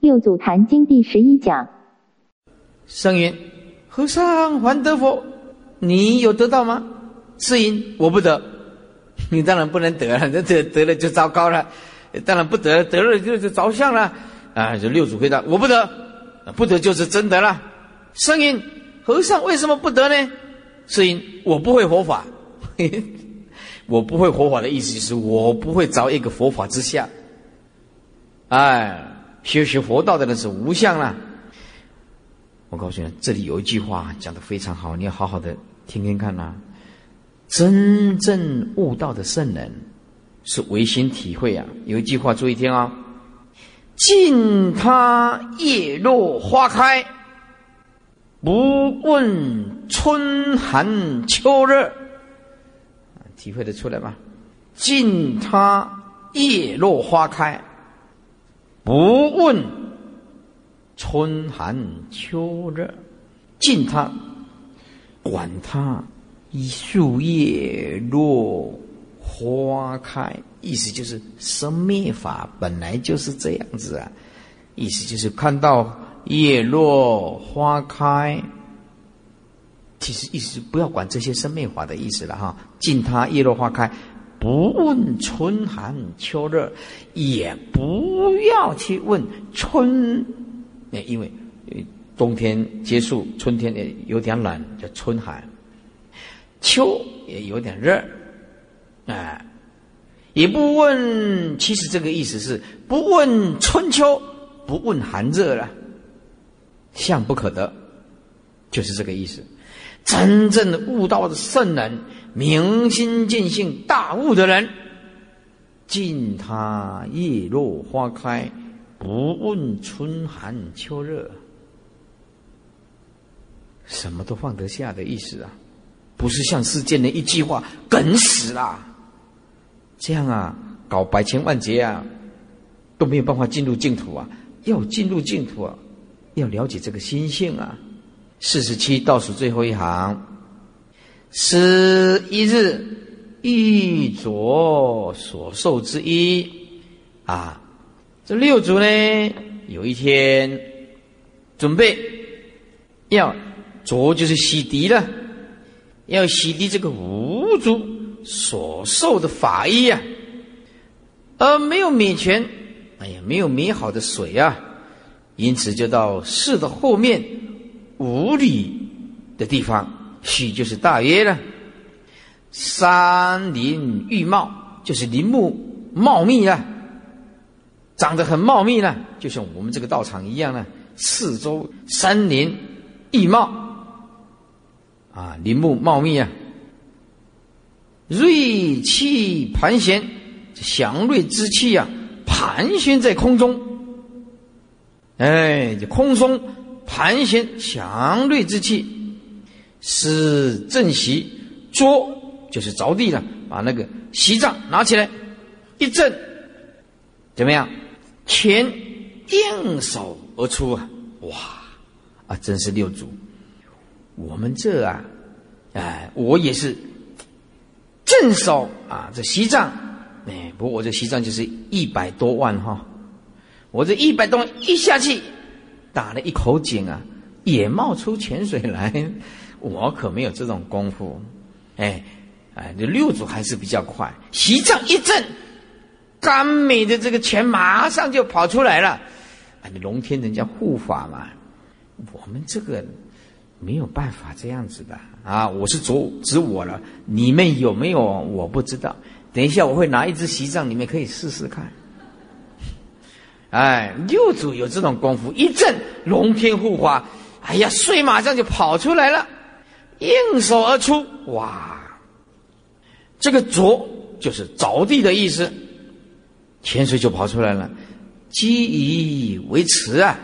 六祖坛经第十一讲。圣云：和尚还得佛，你有得到吗？是因我不得，你当然不能得 了，这得得了就糟糕了，当然不得，得了就就着相了。啊，这六祖回答：我不得，不得就是真得了。声音和尚为什么不得呢？是因我不会佛法。我不会佛法的意思就是我不会着一个佛法之下。哎，学习佛道的人是无相了。我告诉你，这里有一句话讲的非常好，你要好好的听听看呐。真正悟道的圣人是唯心体会啊。有一句话注意听啊：尽他叶落花开，不问春寒秋热。体会得出来吗？尽他叶落花开，不问春寒秋热。尽他，管他一树叶落花开，意思就是生灭法本来就是这样子啊。意思就是看到叶落花开。其实意思不要管这些生灭法的意思了哈，尽它叶落花开，不问春寒秋热，也不要去问春，因为冬天结束，春天也有点冷，叫春寒；秋也有点热，哎，也不问。其实这个意思是不问春秋，不问寒热了，相不可得，就是这个意思。真正的悟道的圣人，明心见性、大悟的人，尽他叶落花开，不问春寒秋热，什么都放得下的意思啊！不是像世间的一句话梗死了，这样啊，搞百千万劫啊，都没有办法进入净土啊！要进入净土啊，要了解这个心性啊！四十七倒数最后一行，是一日玉着所受之一啊。这六祖呢，有一天准备要着，就是洗涤了，要洗涤这个五祖所受的法衣啊，而没有免泉，哎呀，没有美好的水啊，因此就到寺的后面。五里的地方，许就是大约了。山林郁茂，就是林木茂密了，长得很茂密了，就像我们这个道场一样呢。四周山林郁茂，啊，林木茂密啊，锐气盘旋，祥瑞之气啊，盘旋在空中。哎，这空中。盘旋祥瑞之气，是正席桌，就是着地了。把那个席杖拿起来，一震，怎么样？钱应手而出啊！哇啊，真是六祖。我们这啊，哎，我也是正手啊，这席杖，哎，不过我这席杖就是一百多万哈，我这一百多万一下去。打了一口井啊，也冒出泉水来。我可没有这种功夫。哎，哎，这六祖还是比较快，席杖一震，甘美的这个钱马上就跑出来了。啊，你龙天人家护法嘛，我们这个没有办法这样子的啊。我是指指我了，你们有没有我不知道。等一下我会拿一只席杖，你们可以试试看。哎，六祖有这种功夫，一震龙天护法，哎呀，睡马上就跑出来了，应手而出，哇！这个着就是着地的意思，泉水就跑出来了，积以为池啊，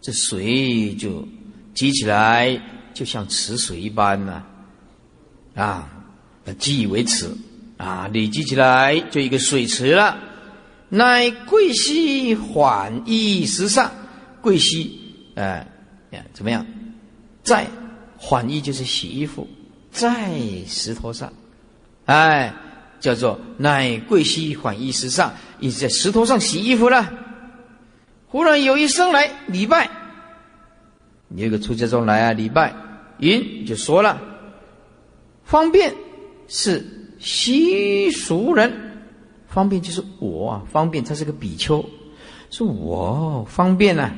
这水就积起来，就像池水一般呢，啊，积以为池啊，累积起来就一个水池了。乃贵溪缓衣石上，贵溪，哎，怎么样？在缓衣就是洗衣服，在石头上，哎，叫做乃贵溪缓衣石上，意思在石头上洗衣服了。忽然有一声来礼拜，有一个出家众来啊礼拜，云就说了：方便是西俗人，方便就是我啊，方便他是个比丘，是我方便呢，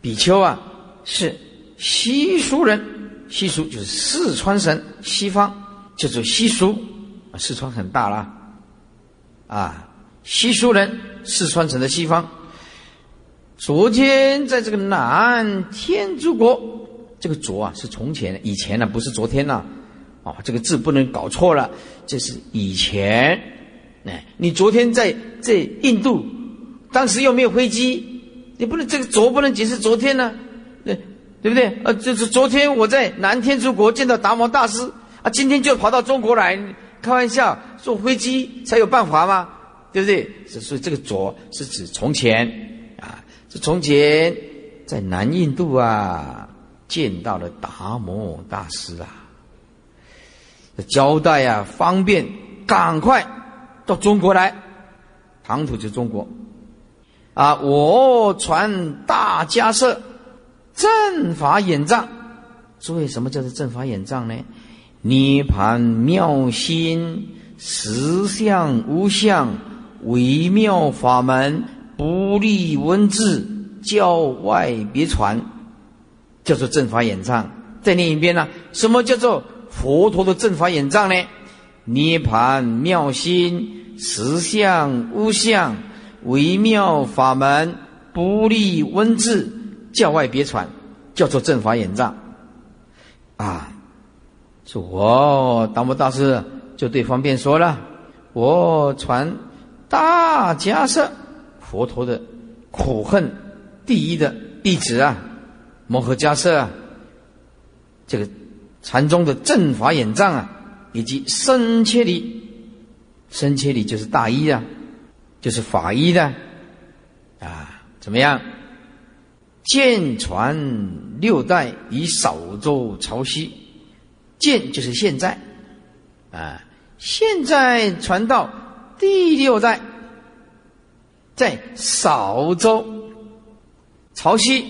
比丘啊是西俗人，西蜀就是四川省西方叫做西蜀啊，四川很大啦啊，西蜀人四川省的西方。昨天在这个南天竺国，这个“昨”啊是从前，以前呢不是昨天呐，啊，这个字不能搞错了，这是以前。哎，你昨天在在印度，当时又没有飞机，你不能这个“昨”不能解释昨天呢，对不对？呃，就是昨天我在南天竺国见到达摩大师，啊，今天就跑到中国来，开玩笑，坐飞机才有办法吗？对不对？所以这个“昨”是指从前。这从前在南印度啊，见到了达摩大师啊，交代啊，方便赶快到中国来，唐土就中国啊，我传大迦摄正法眼藏。诸位，什么叫做正法眼藏呢？涅盘妙心，实相无相，微妙法门。不立文字，教外别传，叫做正法眼藏。再念一遍呢？什么叫做佛陀的正法眼藏呢？涅盘妙心，实相无相，微妙法门，不立文字，教外别传，叫做正法眼藏。啊，说我达摩大师就对方便说了，我传大迦摄。佛陀的苦恨第一的弟子啊，摩诃迦摄啊，这个禅宗的正法眼藏啊，以及深切里，深切里就是大衣啊，就是法医的啊，怎么样？剑传六代以少周朝夕，剑就是现在啊，现在传到第六代。在少州潮汐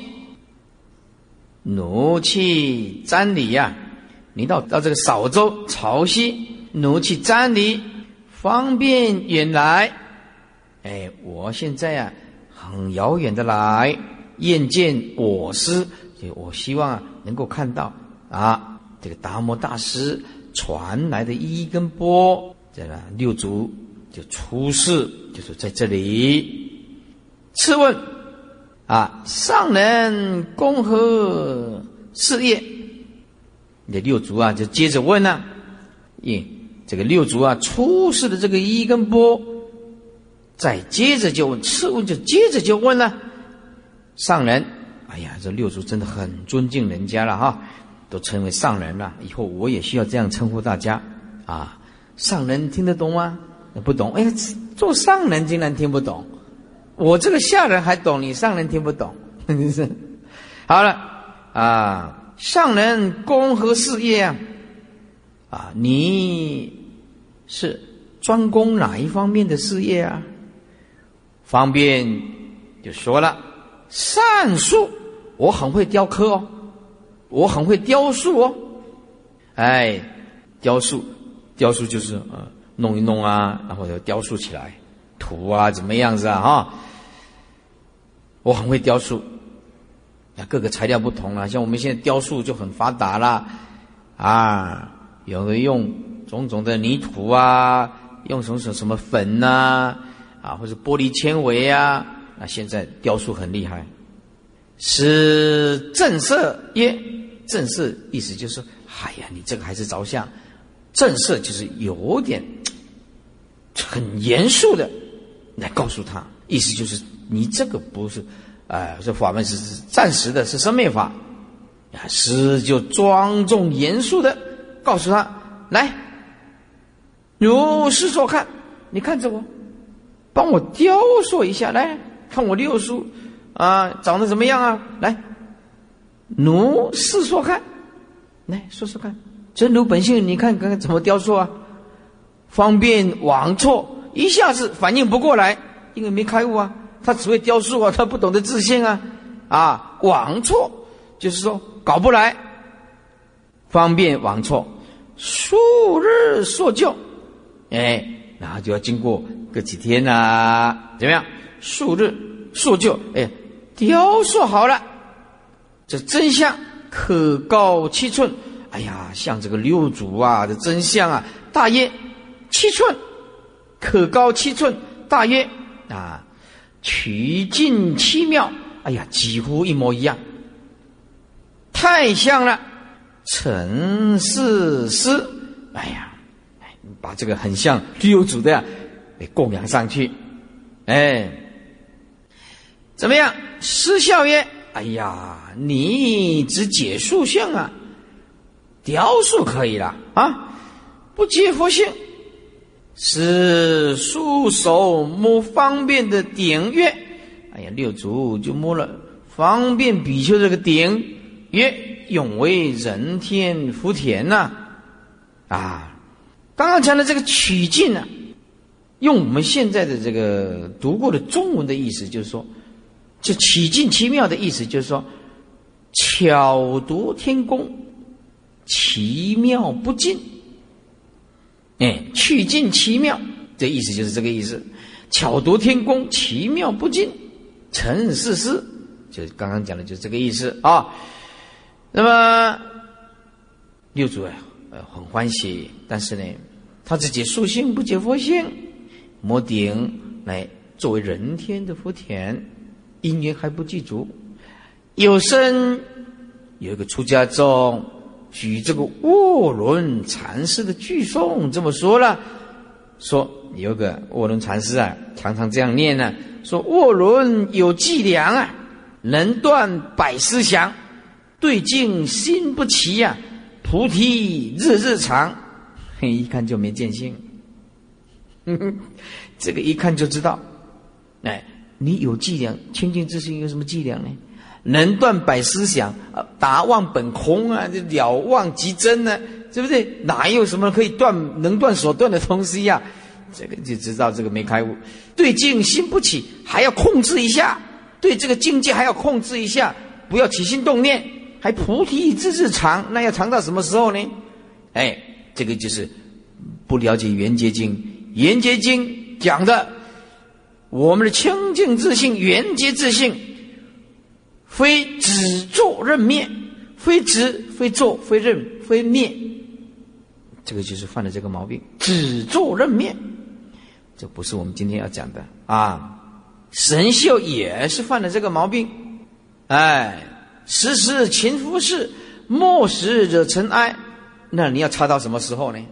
奴气瞻礼呀，你到到这个少州潮汐奴气瞻礼，方便远来。哎，我现在啊，很遥远的来厌见我师，我希望啊能够看到啊这个达摩大师传来的一根波，这个六祖就出世，就是在这里。次问，啊，上人公何事业？这六祖啊，就接着问呢。耶，这个六祖啊，出世的这个一根波，再接着就问，次问就接着就问了。上人，哎呀，这六祖真的很尊敬人家了哈，都称为上人了。以后我也需要这样称呼大家啊。上人听得懂吗？不懂。哎呀，做上人竟然听不懂。我这个下人还懂，你上人听不懂，是 好了啊。上人公和事业啊，啊，你是专攻哪一方面的事业啊？方便就说了，善术，我很会雕刻哦，我很会雕塑哦。哎，雕塑，雕塑就是啊，弄一弄啊，然后就雕塑起来，图啊，怎么样子啊？哈。我很会雕塑，那，各个材料不同了。像我们现在雕塑就很发达了，啊，有的用种种的泥土啊，用什么什么什么粉呐，啊，或者玻璃纤维啊，那现在雕塑很厉害。是正色耶？正色意思就是，哎呀，你这个还是着相。正色就是有点很严肃的来告诉他，意思就是。你这个不是，哎，这法门是暂时的，是生灭法。啊，师就庄重严肃的告诉他：“来，如是说看，你看着我，帮我雕塑一下，来看我六叔啊，长得怎么样啊？来，奴试说看，来说说看，真如本性，你看刚刚怎么雕塑啊？方便王错，一下子反应不过来，因为没开悟啊。”他只会雕塑啊，他不懂得自信啊，啊，王错就是说搞不来，方便王错，数日塑就，哎，然后就要经过个几天呐，怎么样？数日数就，哎，雕塑好了，这真相可高七寸，哎呀，像这个六祖啊这真相啊，大约七寸，可高七寸，大约啊。曲尽七妙，哎呀，几乎一模一样，太像了。陈世师，哎呀，把这个很像六祖的呀，给供养上去，哎，怎么样？师笑曰：“哎呀，你只解塑像啊，雕塑可以了啊，不解佛性。”是束手摸方便的顶曰：“哎呀，六祖就摸了方便比丘这个顶曰：永为人天福田呐！啊，刚刚讲的这个曲径呢，用我们现在的这个读过的中文的意思，就是说，就取尽奇妙的意思，就是说，巧夺天工，奇妙不尽。”哎，去尽其妙，这意思就是这个意思。巧夺天工，奇妙不尽，成事实，就是刚刚讲的，就是这个意思啊。那么六祖啊，呃，很欢喜，但是呢，他自己属性不解佛性，摩顶来作为人天的福田，因缘还不具足。有生有一个出家众。举这个卧轮禅师的句诵这么说了，说有个卧轮禅师啊，常常这样念呢，说卧轮有伎俩啊，能断百思想，对镜心不齐呀，菩提日日长，嘿一看就没见性，这个一看就知道，哎，你有伎俩，清净之心有什么伎俩呢？能断百思想，达忘本空啊，这了忘即真呢，对不对？哪有什么可以断能断所断的东西呀？这个就知道这个没开悟，对境心不起，还要控制一下，对这个境界还要控制一下，不要起心动念，还菩提自日长，那要长到什么时候呢？哎，这个就是不了解圆觉经，圆觉经讲的我们的清净自信，圆觉自信。非止作任灭，非止非作非任非灭，这个就是犯了这个毛病。止作任灭，这不是我们今天要讲的啊。神秀也是犯了这个毛病，哎，时时勤拂拭，莫使惹尘埃。那你要擦到什么时候呢？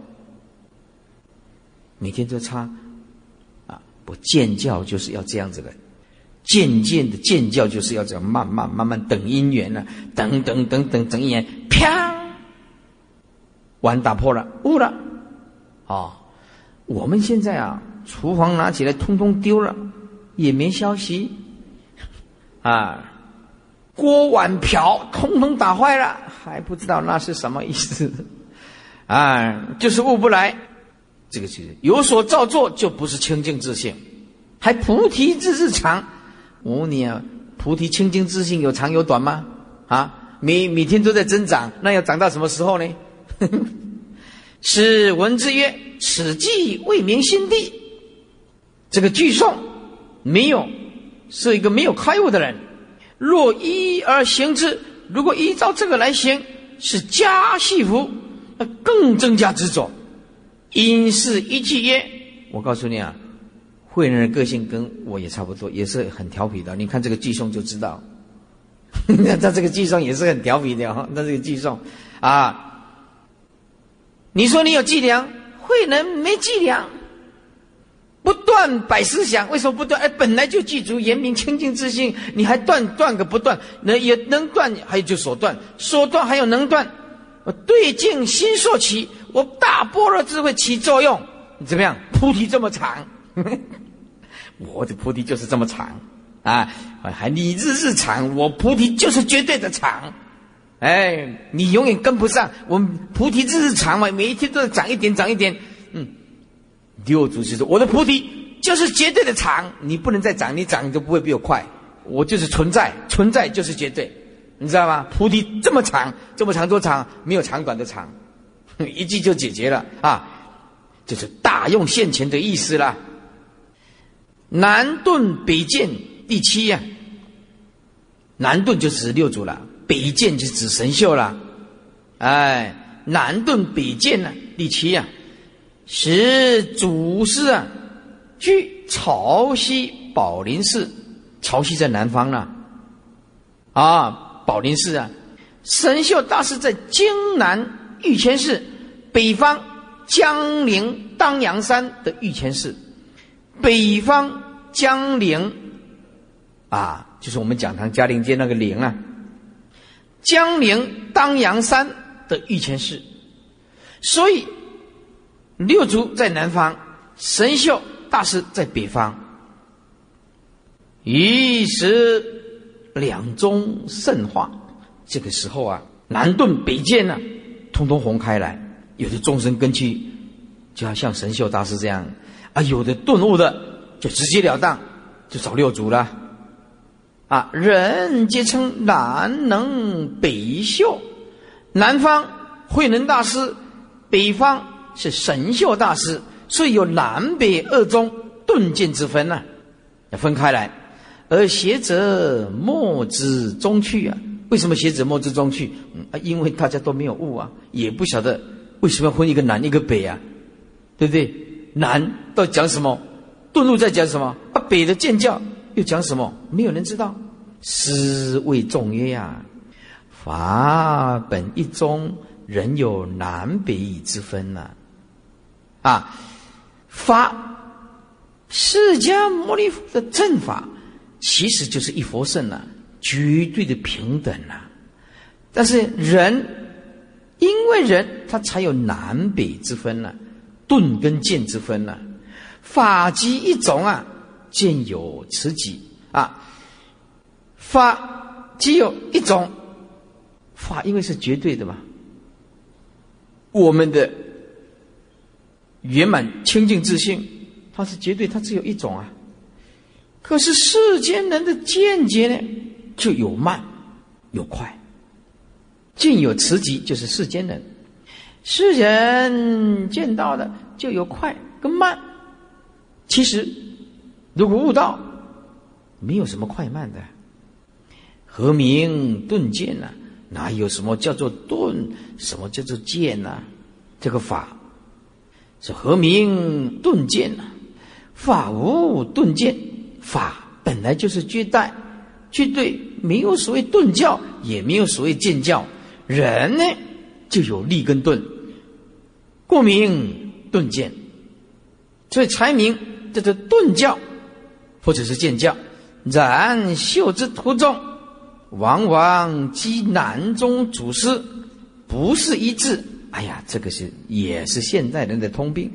每天都擦！不见教就是要这样子的。渐渐的见教就是要这样慢慢慢慢等因缘呢，等等等等等因缘，啪，碗打破了，悟了，啊，我们现在啊，厨房拿起来通通丢了，也没消息，啊，锅碗瓢通通打坏了，还不知道那是什么意思，啊，就是悟不来，这个就是有所造作，就不是清净自性，还菩提之日常。我问你啊，菩提清净自信有长有短吗？啊，每每天都在增长，那要长到什么时候呢？是文字曰：“此即未明心地。”这个句诵没有，是一个没有开悟的人。若依而行之，如果依照这个来行，是加戏福，那更增加执着。因是一句曰：“我告诉你啊。”慧人的个性跟我也差不多，也是很调皮的。你看这个寄送就知道，他这个寄送也是很调皮的哈。那这个寄送啊，你说你有伎俩，慧人没伎俩，不断百思想，为什么不断？哎，本来就具足严明清净之心，你还断断个不断？能也能断，还有就所断，所断还有能断。我对镜心所起，我大般若智慧起作用，怎么样？菩提这么长。我的菩提就是这么长，啊，还你日日长，我菩提就是绝对的长，哎，你永远跟不上，我菩提日日长嘛，每一天都在长一点，长一点，嗯，六祖是说我的菩提就是绝对的长，你不能再长，你长就不会比我快。我就是存在，存在就是绝对，你知道吗？菩提这么长，这么长多长？没有长短的长，一句就解决了啊！就是大用现前的意思啦。南顿北渐第七呀，南顿就指六祖了，北渐就指神秀了。哎，南顿北渐呢，第七呀，使祖师啊，居潮汐宝林寺。潮汐在南方呢，啊，宝林寺啊，神秀大师在京南玉泉寺，北方江陵当阳山的玉泉寺，北方江陵，啊，就是我们讲堂嘉陵街那个陵啊，江陵当阳山的玉泉寺，所以六祖在南方，神秀大师在北方。一时两宗盛化，这个时候啊，南顿北渐呢，通通红开来。有的众生根器，就要像神秀大师这样啊；有的顿悟的，就直截了当，就找六祖了。啊，人皆称南能北秀，南方慧能大师，北方是神秀大师，所以有南北二宗顿渐之分呢，要分开来。而学者莫之中去啊？为什么学者莫之中去？啊，因为大家都没有悟啊，也不晓得为什么要分一个南一个北啊，对不对？南到讲什么？顿悟在讲什么？啊，北的见教又讲什么？没有人知道。师谓众曰呀，法本一宗，人有南北之分呐。啊，法释迦牟尼佛的正法。其实就是一佛圣呐，绝对的平等呐。但是人，因为人他才有南北之分呐，顿跟渐之分呐。法即一种啊，见有此己啊。法即有一种，法因为是绝对的嘛。我们的圆满清净自信，它是绝对，它只有一种啊。可是世间人的见解呢，就有慢，有快。见有慈疾，就是世间人，世人见到的就有快跟慢。其实，如果悟道，没有什么快慢的。何名顿见呢？哪有什么叫做顿？什么叫做见呢？这个法是何名顿见呢？法无顿见。法本来就是绝代，绝对没有所谓顿教，也没有所谓见教。人呢，就有立跟顿，故名顿见，所以才名叫做顿教，或者是见教。然修之途中，往往积南中祖师不是一致。哎呀，这个是也是现代人的通病，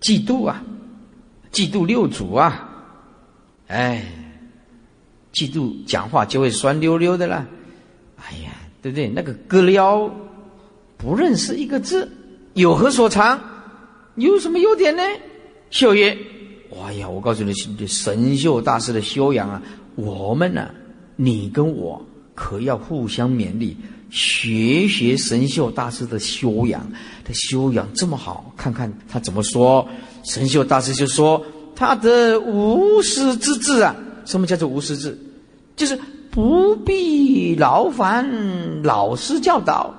嫉妒啊，嫉妒六祖啊。哎，嫉妒讲话就会酸溜溜的啦。哎呀，对不对？那个哥撩不认识一个字，有何所长？有什么优点呢？秀爷，哎呀，我告诉你，神秀大师的修养啊，我们呢，你跟我可要互相勉励，学学神秀大师的修养。他修养这么好，看看他怎么说。神秀大师就说。他的无私之智啊，什么叫做无私智？就是不必劳烦老师教导，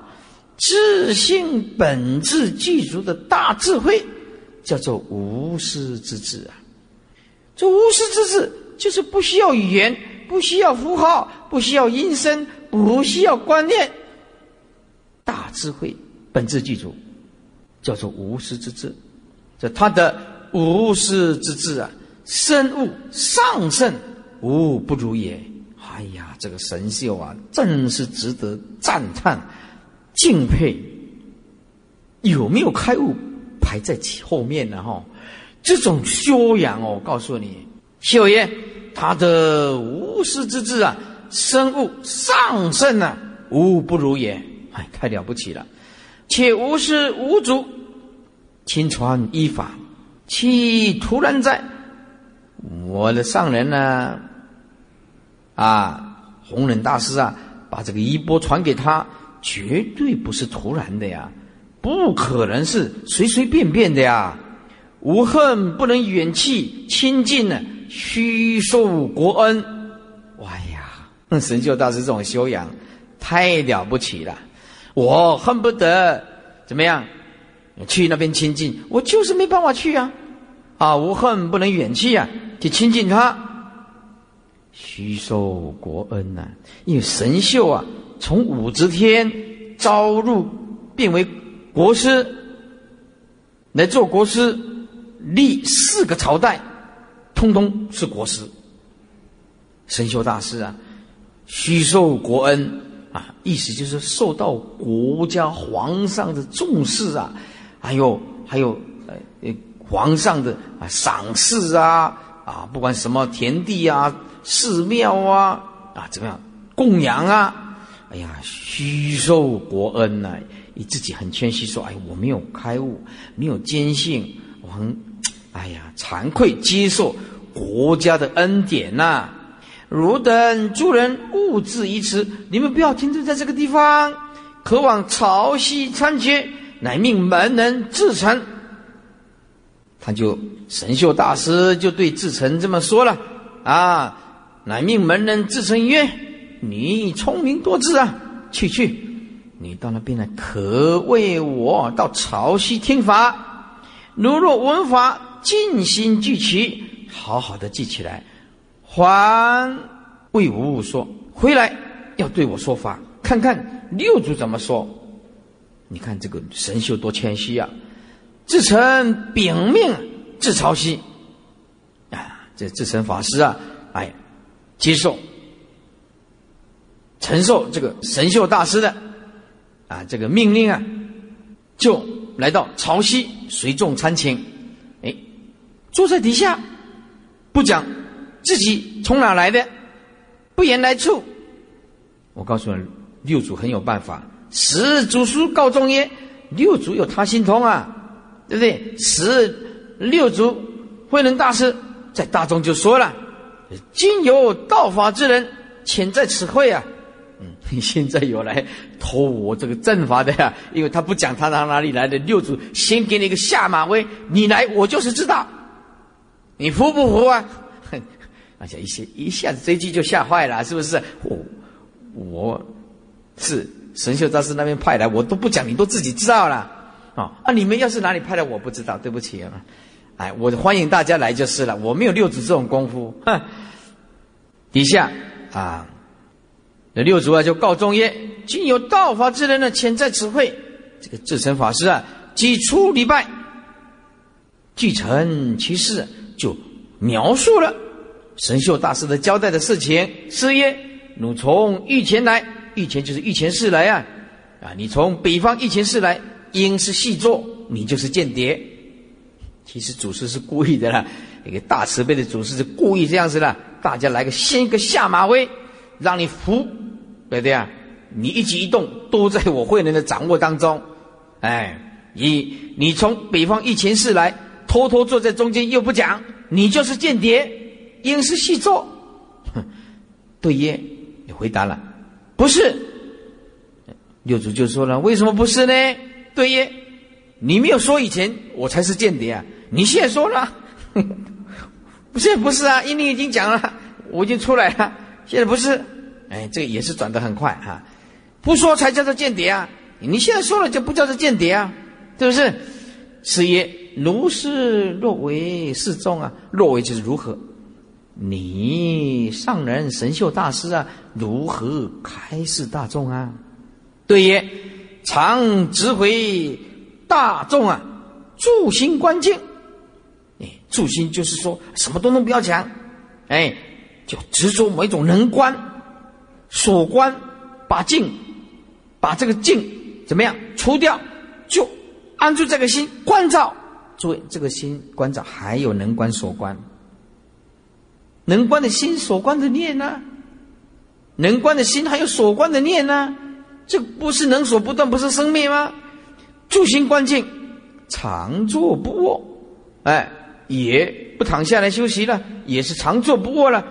自性本质具足的大智慧，叫做无私之智啊。这无私之智就是不需要语言，不需要符号，不需要音声，不需要观念，大智慧本质具足，叫做无私之智。这他的。无师之智啊，深悟上圣，无不如也。哎呀，这个神秀啊，真是值得赞叹、敬佩。有没有开悟，排在后面呢？哈，这种修养哦，告诉你，秀爷他的无师之智啊，深悟上圣啊，无不如也。哎，太了不起了，且无师无祖，亲传依法。其突然在，我的上人呢？啊，弘忍大师啊，把这个衣钵传给他，绝对不是突然的呀，不可能是随随便便的呀。无恨不能远弃亲近呢，虚受国恩。哇呀，神秀大师这种修养太了不起了，我恨不得怎么样？去那边亲近，我就是没办法去啊！啊，无恨不能远去啊，去亲近他，虚受国恩呐！因为神秀啊，从武则天招入，变为国师，来做国师，历四个朝代，通通是国师。神秀大师啊，虚受国恩啊，意思就是受到国家皇上的重视啊。还有还有呃皇上的啊赏赐啊啊不管什么田地啊寺庙啊啊怎么样供养啊哎呀虚受国恩呐你自己很谦虚说哎我没有开悟没有坚信我很哎呀惭愧接受国家的恩典呐汝等诸人勿自疑迟你们不要停留在这个地方可往潮汐参见。乃命门人自成，他就神秀大师就对自成这么说了啊！乃命门人自成曰：“你聪明多智啊，去去，你到那边来，可为我到潮汐听法。如若闻法尽心具齐，好好的记起来，还魏无说回来要对我说法，看看六祖怎么说。”你看这个神秀多谦虚啊！自成禀命自朝夕啊，这自成法师啊，哎，接受承受这个神秀大师的啊这个命令啊，就来到朝夕随众参请，哎，坐在底下，不讲自己从哪来的，不言来处。我告诉你，六祖很有办法。十祖书告众曰：“六祖有他心通啊，对不对？”十六祖慧能大师在大众就说了：“今有道法之人，潜在此会啊。”嗯，现在有来偷我这个阵法的呀，因为他不讲他哪哪里来的。六祖先给你一个下马威，你来我就是知道，你服不服啊？哼而且一些一下子这句就吓坏了，是不是？我我是。神秀大师那边派来，我都不讲，你都自己知道了，啊啊！你们要是哪里派来，我不知道，对不起啊，哎，我欢迎大家来就是了，我没有六祖这种功夫。哼，底下啊，那六祖啊就告众曰：今有道法之人呢，潜在此会。这个智成法师啊，即出礼拜，继承其事，就描述了神秀大师的交代的事情。师曰：汝从御前来。御前就是御前侍来啊，啊！你从北方御前侍来，应是细作，你就是间谍。其实祖师是故意的啦，一个大慈悲的祖师是故意这样子的，大家来个先一个下马威，让你服，对不对啊？你一举一动都在我慧能的掌握当中。哎，你你从北方御前侍来，偷偷坐在中间又不讲，你就是间谍，应是细作。哼，对耶，你回答了。不是，六祖就说了：“为什么不是呢？”对耶，你没有说以前我才是间谍啊！你现在说了，现在不是啊？因为你已经讲了，我已经出来了。现在不是，哎，这个也是转得很快哈。不说才叫做间谍啊！你现在说了就不叫做间谍啊，是不是？是曰：如是若为示众啊，若为就是如何？你上人神秀大师啊，如何开示大众啊？对曰：常指挥大众啊，助心观境。哎，助心就是说什么都能不要讲，哎，就执着某一种能观、所观，把境，把这个境怎么样除掉，就安住这个心观照。诸位，这个心观照还有能观所观。能观的心，所观的念呢？能观的心还有所观的念呢？这不是能所不断，不是生灭吗？住心观境，常坐不卧。哎，也不躺下来休息了，也是常坐不卧了。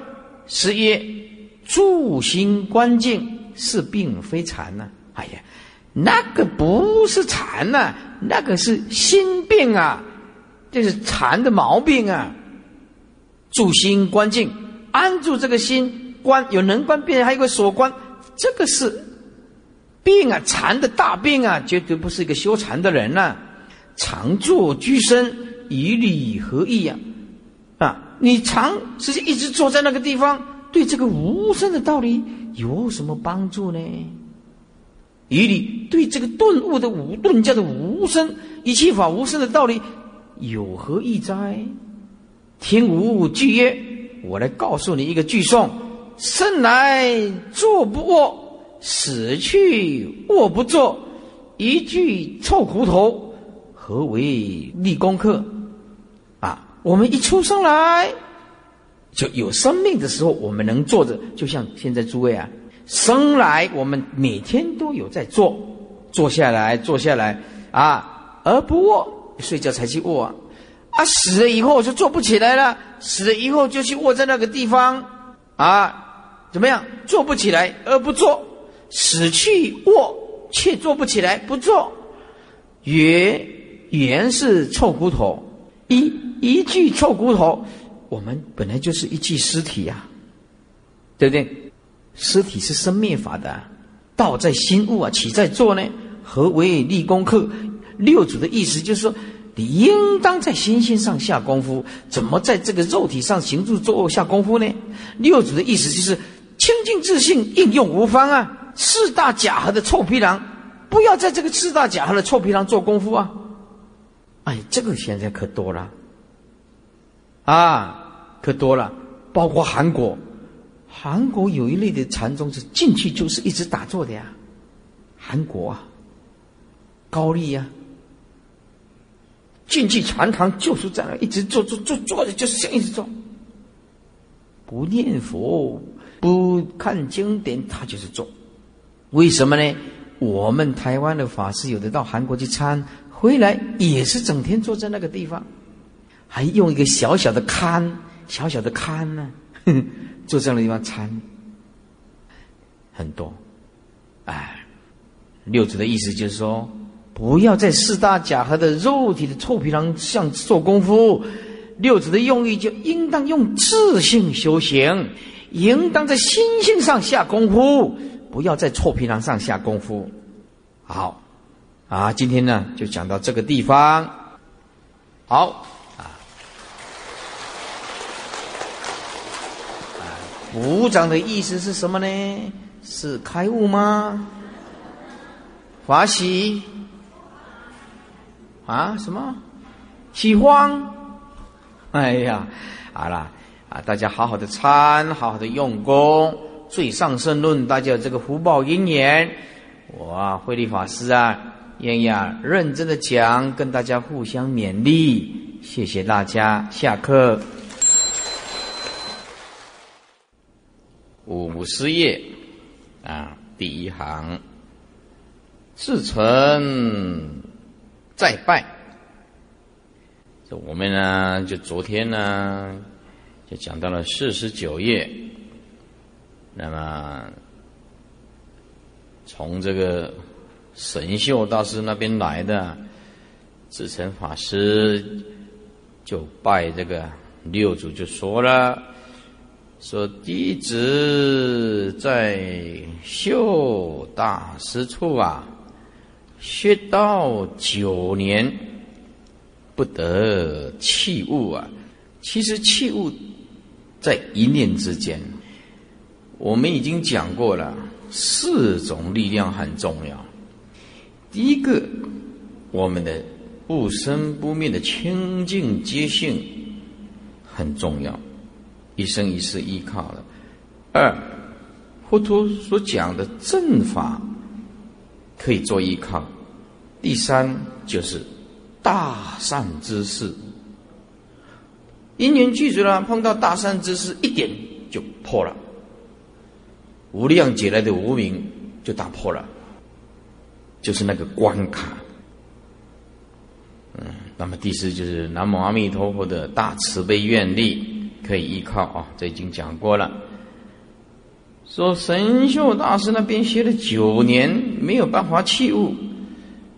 十一：住心观境是病非禅呢。哎呀，那个不是禅呐，那个是心病啊，这是禅的毛病啊。住心观境，安住这个心观，有能观病，还有个所观，这个是病啊，禅的大病啊，绝对不是一个修禅的人呐。常坐居身，以理合意呀，啊，你常实际一直坐在那个地方，对这个无声的道理有什么帮助呢？以理对这个顿悟的无顿教的无声一切法无声的道理有何益哉？听无句曰：“我来告诉你一个句诵：生来坐不卧，死去卧不坐，一句臭骨头。”何为立功课？啊，我们一出生来就有生命的时候，我们能坐着，就像现在诸位啊，生来我们每天都有在坐，坐下来，坐下来啊，而不卧，睡觉才去卧啊。啊，死了以后就坐不起来了，死了以后就去卧在那个地方啊，怎么样？坐不起来而不坐，死去卧却坐不起来，不坐，曰。原是臭骨头，一一具臭骨头，我们本来就是一具尸体呀，对不对？尸体是生灭法的，道在心物啊，岂在做呢？何为立功课？六祖的意思就是说，你应当在心性上下功夫，怎么在这个肉体上行住坐卧下功夫呢？六祖的意思就是清净自信，应用无方啊！四大假合的臭皮囊，不要在这个四大假合的臭皮囊做功夫啊！哎，这个现在可多了，啊，可多了。包括韩国，韩国有一类的禅宗是进去就是一直打坐的呀。韩国啊，高丽呀，进去禅堂就是在那一直坐坐坐坐着，就是想一直坐，不念佛，不看经典，他就是坐。为什么呢？我们台湾的法师有的到韩国去参。回来也是整天坐在那个地方，还用一个小小的龛，小小的龛呢，坐这样的地方参很多。哎，六祖的意思就是说，不要在四大假合的肉体的臭皮囊上做功夫。六祖的用意就应当用自性修行，应当在心性上下功夫，不要在臭皮囊上下功夫。好。啊，今天呢就讲到这个地方。好，啊，鼓掌的意思是什么呢？是开悟吗？欢喜？啊？什么？喜欢？哎呀，好了，啊，大家好好的参，好好的用功，最上圣论，大家有这个福报因缘。我啊，慧律法师啊。燕雅认真的讲，跟大家互相勉励，谢谢大家。下课。五十页啊，第一行，自成再拜。这我们呢，就昨天呢，就讲到了四十九页。那么从这个。神秀大师那边来的，智成法师就拜这个六祖，就说了：“说弟子在秀大师处啊，学道九年，不得器物啊。其实器物在一念之间。我们已经讲过了，四种力量很重要。”第一个，我们的不生不灭的清净接性很重要，一生一世依靠的。二，佛陀所讲的正法可以做依靠。第三，就是大善之事，因缘具足了，碰到大善之事，一点就破了，无量劫来的无名就打破了。就是那个关卡嗯，那么第四就是南无阿弥陀佛的大慈悲愿力可以依靠啊，这已经讲过了。说神秀大师那边学了九年，没有办法弃悟。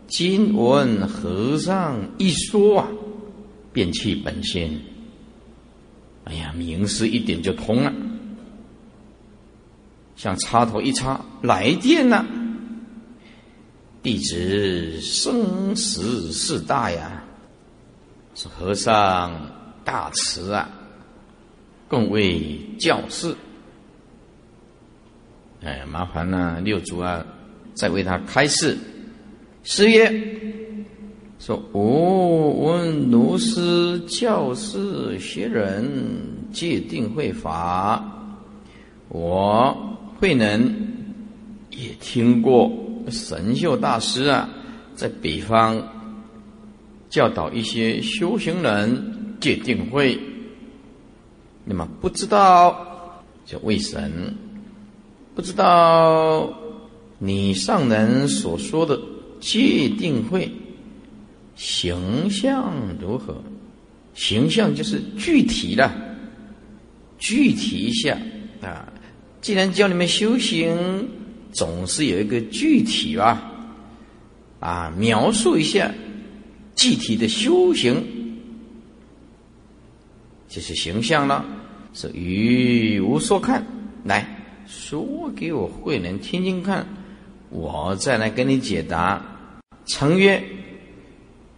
今闻和尚一说啊，便弃本心。哎呀，明师一点就通了，像插头一插，来电了。弟子生死事大呀，是和尚大慈啊，更为教士。哎，麻烦呢，六祖啊，再为他开示。师曰：“说我闻如师教师学人戒定慧法，我慧能也听过神秀大师啊，在北方教导一些修行人戒定慧。那么不知道叫为神。”不知道你上人所说的界定会形象如何？形象就是具体的，具体一下啊！既然教你们修行，总是有一个具体吧？啊，描述一下具体的修行，就是形象了。是语无所看，来。说给我慧能听听看，我再来跟你解答。成曰：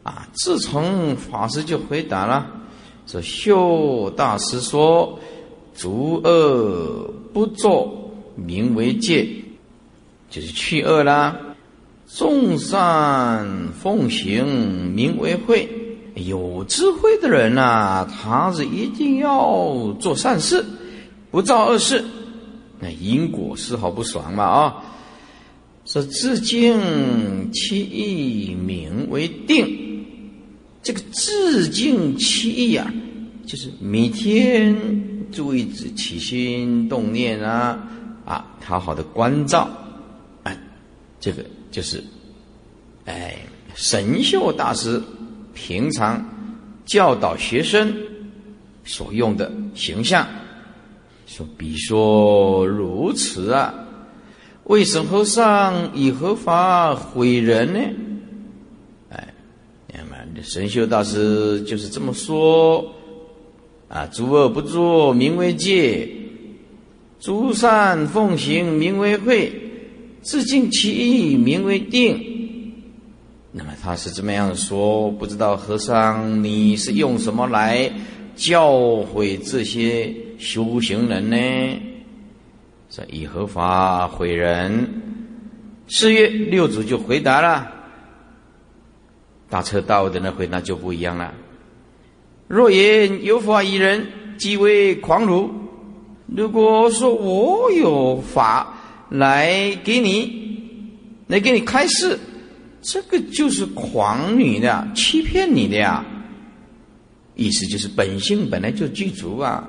啊，自从法师就回答了，说修大师说，诸恶不作，名为戒，就是去恶啦；众善奉行，名为慧。有智慧的人呐，他是一定要做善事，不造恶事。那因果丝毫不爽嘛啊！说自净其意名为定，这个自净其意啊，就是每天注意起心动念啊啊，好好的关照，哎，这个就是哎神秀大师平常教导学生所用的形象。说，比说如此啊，为什和尚以何法毁人呢？哎，那么神秀大师就是这么说啊：诸恶不作，名为戒；诸善奉行，名为慧；自尽其意，名为定。那么他是这么样说？不知道和尚你是用什么来教诲这些？修行人呢，说以合法毁人。四月六祖就回答了，大彻大悟的人回答就不一样了。若言有法以人，即为狂儒。如果说我有法来给你，来给你开示，这个就是狂女的，欺骗你的呀。意思就是本性本来就具足啊。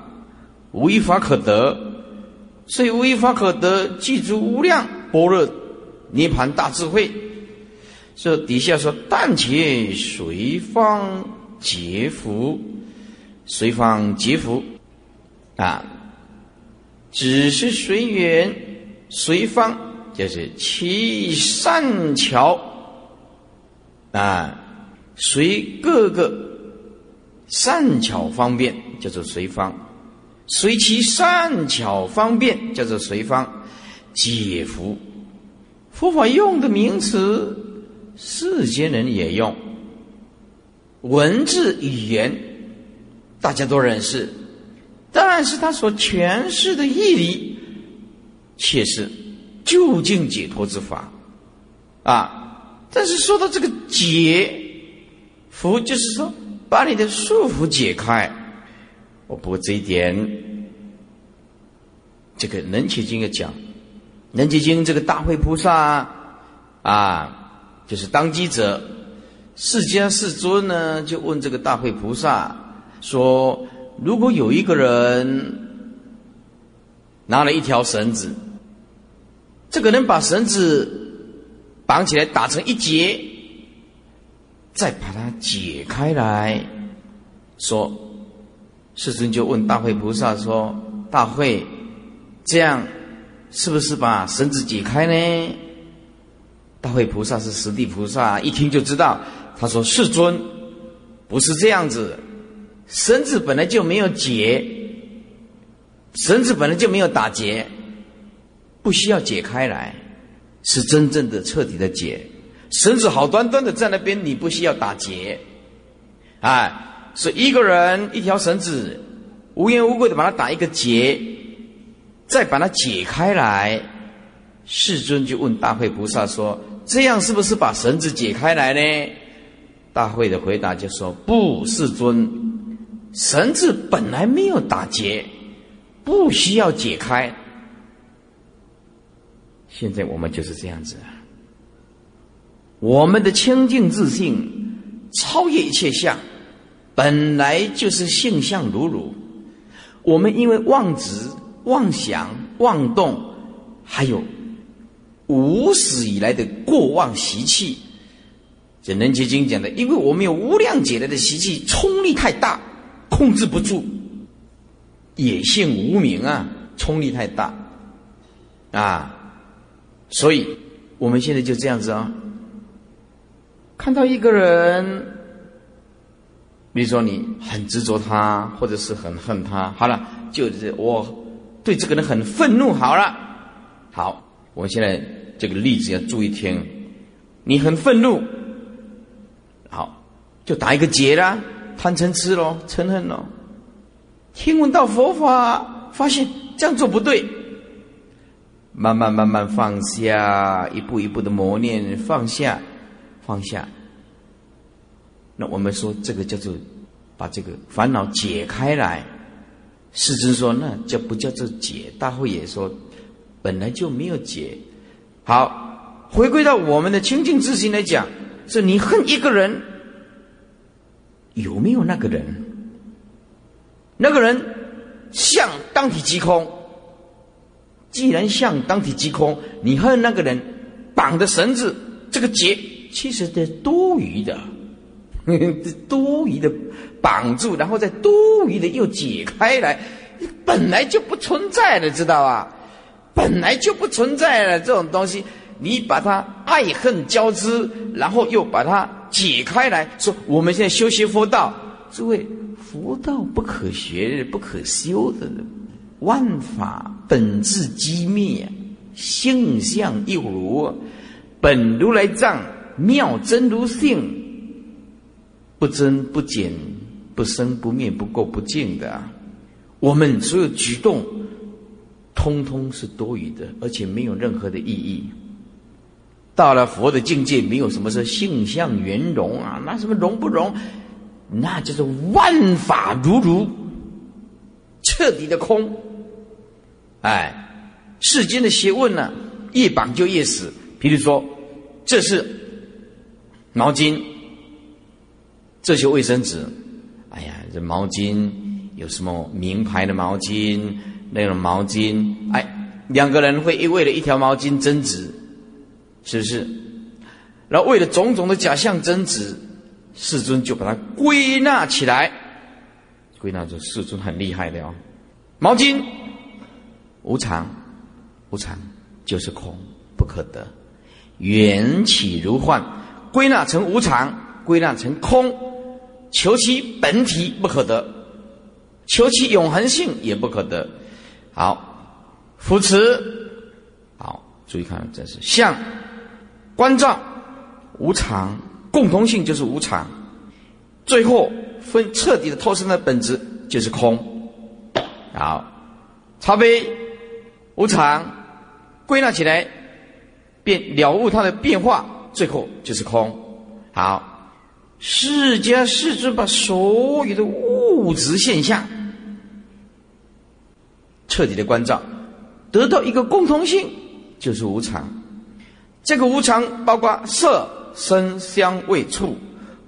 无一法可得，所以无一法可得，具足无量般若涅盘大智慧。这底下说：但且随方结福，随方结福啊，只是随缘随方，就是其善巧啊，随各个善巧方便，叫做随方。随其善巧方便，叫做随方解福。佛法用的名词，世间人也用。文字语言大家都认识，但是他所诠释的义理，却是究竟解脱之法啊！但是说到这个解福，就是说把你的束缚解开。我不过这一点，这个《能起经》要讲，《能起经》这个大会菩萨啊，就是当机者，释迦世尊呢，就问这个大会菩萨说：如果有一个人拿了一条绳子，这个人把绳子绑起来，打成一结，再把它解开来说。世尊就问大慧菩萨说：“大慧，这样是不是把绳子解开呢？”大慧菩萨是实地菩萨，一听就知道。他说：“世尊，不是这样子，绳子本来就没有解，绳子本来就没有打结，不需要解开来，是真正的彻底的解。绳子好端端的在那边，你不需要打结，哎，是一个人一条绳子，无缘无故的把它打一个结，再把它解开来。世尊就问大慧菩萨说：这样是不是把绳子解开来呢？”大会的回答就说：“不，世尊，绳子本来没有打结，不需要解开。现在我们就是这样子啊，我们的清净自信超越一切相，本来就是性相如如。我们因为妄执、妄想、妄动，还有无始以来的过往习气。”这《能结经》讲的，因为我们有无量劫来的习气，冲力太大，控制不住，野性无名啊，冲力太大，啊，所以我们现在就这样子啊，看到一个人，比如说你很执着他，或者是很恨他，好了，就是我对这个人很愤怒，好了，好，我现在这个例子要注意听，你很愤怒。好就打一个结啦，贪嗔痴喽，嗔恨喽。听闻到佛法，发现这样做不对，慢慢慢慢放下，一步一步的磨练，放下，放下。那我们说这个叫做把这个烦恼解开来。世尊说，那叫不叫做解？大会也说，本来就没有解。好，回归到我们的清净之心来讲，是你恨一个人。有没有那个人？那个人像当体即空。既然像当体即空，你恨那个人绑的绳子，这个结其实这多余的，多余的绑住，然后再多余的又解开来，本来就不存在的，知道吧？本来就不存在了这种东西。你把它爱恨交织，然后又把它解开来说，我们现在修习佛道，诸位，佛道不可学，不可修的，万法本质机灭，性相一如，本如来藏，妙真如性，不增不减，不生不灭，不垢不净的，我们所有举动，通通是多余的，而且没有任何的意义。到了佛的境界，没有什么是性相圆融啊，那什么融不融？那就是万法如如，彻底的空。哎，世间的学问呢，越绑就越死。比如说，这是毛巾，这些卫生纸。哎呀，这毛巾有什么名牌的毛巾？那种毛巾，哎，两个人会为了一条毛巾争执。是不是？然后为了种种的假象争执，世尊就把它归纳起来。归纳出世尊很厉害的哦。毛巾无常，无常就是空，不可得。缘起如幻，归纳成无常，归纳成空。求其本体不可得，求其永恒性也不可得。好，扶持。好，注意看，这是相。关照无常，共同性就是无常，最后分彻底的脱身的本质就是空。好，茶杯无常，归纳起来，便了悟它的变化，最后就是空。好，释迦世尊把所有的物质现象彻底的关照，得到一个共同性，就是无常。这个无常包括色、声、香、味、触，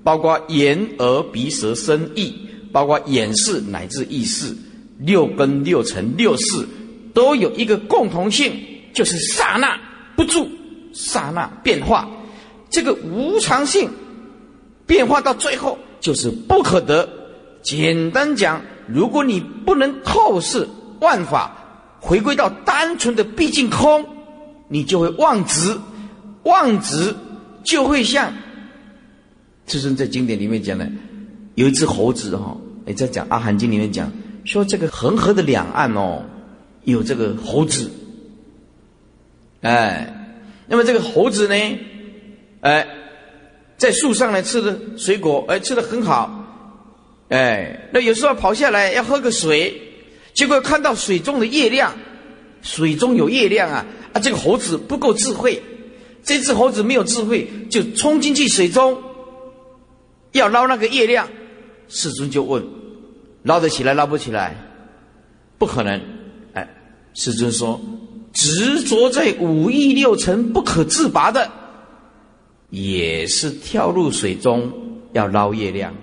包括眼、耳、鼻、舌、身、意，包括眼视乃至意识，六根、六尘、六识，都有一个共同性，就是刹那不住，刹那变化。这个无常性变化到最后就是不可得。简单讲，如果你不能透视万法，回归到单纯的毕竟空，你就会忘执，忘执就会像，就是在经典里面讲的，有一只猴子哈，也在讲《阿含经》里面讲，说这个恒河的两岸哦，有这个猴子，哎，那么这个猴子呢，哎，在树上呢吃的水果，哎，吃的很好。哎，那有时候跑下来要喝个水，结果看到水中的月亮，水中有月亮啊！啊，这个猴子不够智慧，这只猴子没有智慧，就冲进去水中，要捞那个月亮。世尊就问：捞得起来，捞不起来？不可能！哎，世尊说：执着在五欲六尘不可自拔的，也是跳入水中要捞月亮。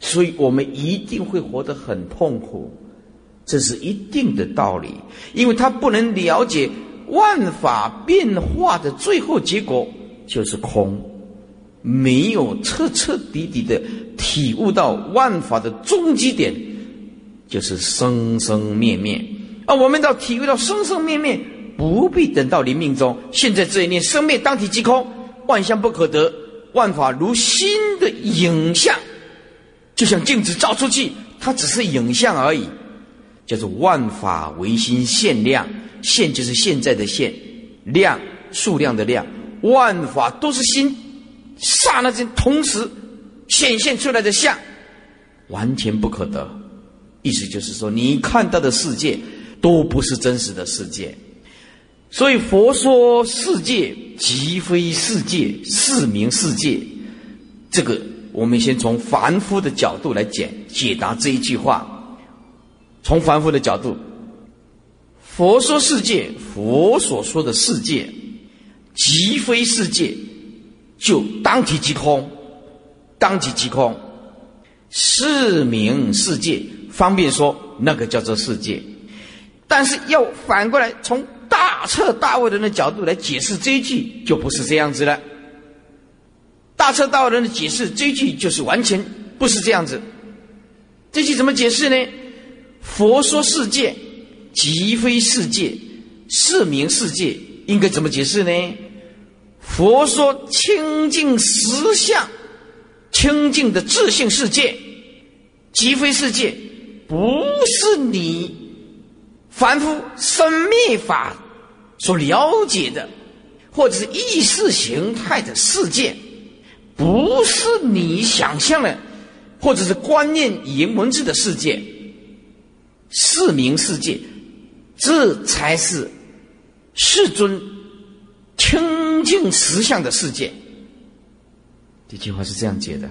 所以我们一定会活得很痛苦，这是一定的道理。因为他不能了解万法变化的最后结果就是空，没有彻彻底底的体悟到万法的终极点就是生生灭灭。而我们要体会到生生灭灭，不必等到临命中，现在这一念生灭当体即空，万象不可得，万法如新的影像。就像镜子照出去，它只是影像而已，叫做万法唯心现量，现就是现在的现，量数量的量，万法都是心，刹那间同时显现出来的相，完全不可得。意思就是说，你看到的世界都不是真实的世界，所以佛说世界即非世界，是名世界，这个。我们先从凡夫的角度来解解答这一句话。从凡夫的角度，佛说世界，佛所说的世界，即非世界，就当体即空，当体即空，是名世界。方便说那个叫做世界，但是要反过来从大彻大悟人的角度来解释这一句，就不是这样子了。大彻大悟人的解释，这句就是完全不是这样子。这句怎么解释呢？佛说世界即非世界，是名世界，应该怎么解释呢？佛说清净实相，清净的自性世界，即非世界，不是你凡夫生灭法所了解的，或者是意识形态的世界。不是你想象的，或者是观念语言文字的世界，是名世界，这才是世尊清净实相的世界。这句话是这样解的：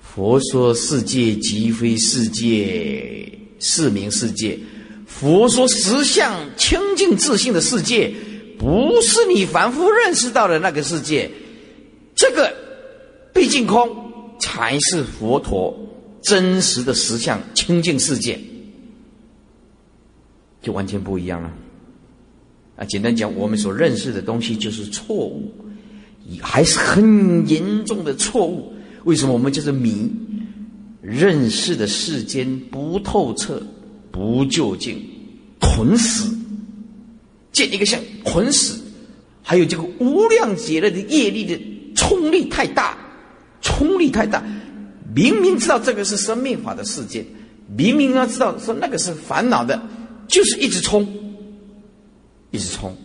佛说世界即非世界，是名世界；佛说实相清净自信的世界，不是你凡夫认识到的那个世界。这个毕竟空才是佛陀真实的实相清净世界，就完全不一样了。啊，简单讲，我们所认识的东西就是错误，还是很严重的错误。为什么我们就是迷？认识的世间不透彻、不究竟，捆死，见一个像捆死，还有这个无量劫来的业力的。冲力太大，冲力太大，明明知道这个是生命法的世界，明明要知道说那个是烦恼的，就是一直冲，一直冲，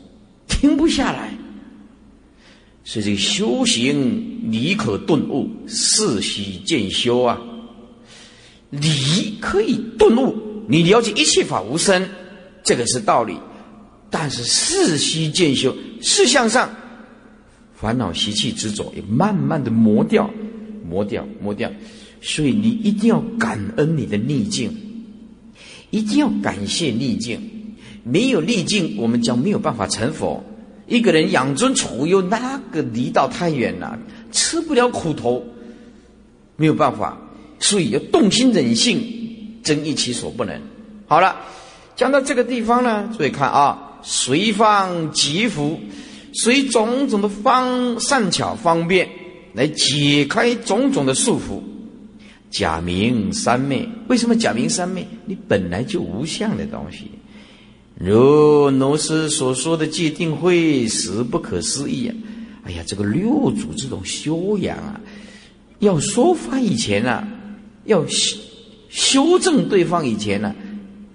停不下来。所以这个修行，你可顿悟，世须渐修啊。你可以顿悟，你了解一切法无生，这个是道理。但是世须见修，事相上。烦恼习气执着也慢慢的磨掉，磨掉，磨掉。所以你一定要感恩你的逆境，一定要感谢逆境。没有逆境，我们将没有办法成佛。一个人养尊处优，那个离道太远了，吃不了苦头，没有办法。所以要动心忍性，真益其所不能。好了，讲到这个地方呢，注意看啊，随方吉福。随种种的方善巧方便来解开种种的束缚。假名三昧，为什么假名三昧？你本来就无相的东西。如罗师所说的戒定慧，实不可思议啊！哎呀，这个六祖这种修养啊，要说法以前啊，要修正对方以前呢，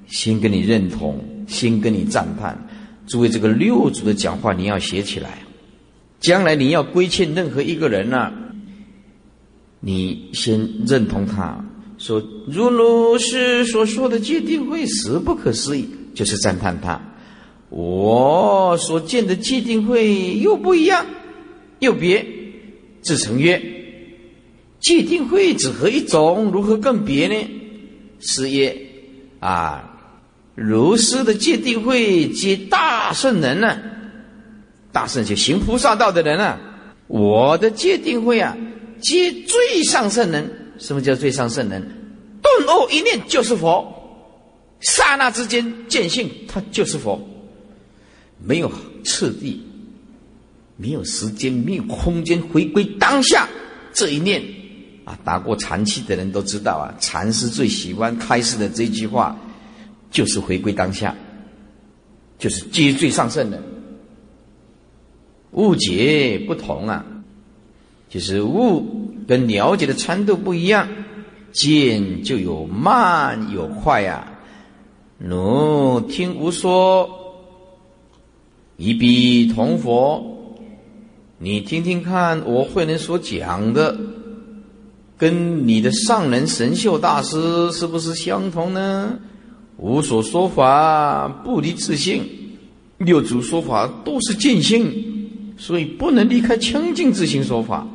先跟你认同，先跟你赞叹。诸位，这个六祖的讲话你要写起来，将来你要规劝任何一个人呢。你先认同他，说如如是所说的戒定慧实不可思议，就是赞叹他。我所见的戒定慧又不一样，又别，自成曰：戒定慧只合一种，如何更别呢？是曰：啊，如是的戒定慧皆大圣人呢，大圣就行菩萨道的人啊，我的戒定慧啊。皆最上圣人，什么叫最上圣人？顿悟一念就是佛，刹那之间见性，他就是佛，没有次第，没有时间，没有空间，回归当下这一念啊！打过禅期的人都知道啊，禅师最喜欢开示的这句话，就是回归当下，就是皆最上圣的，误解不同啊。就是悟跟了解的参度不一样，见就有慢有快呀。奴听吾说，一笔同佛，你听听看，我慧能所讲的，跟你的上人神秀大师是不是相同呢？无所说法不离自性，六祖说法都是见性，所以不能离开清净自性说法。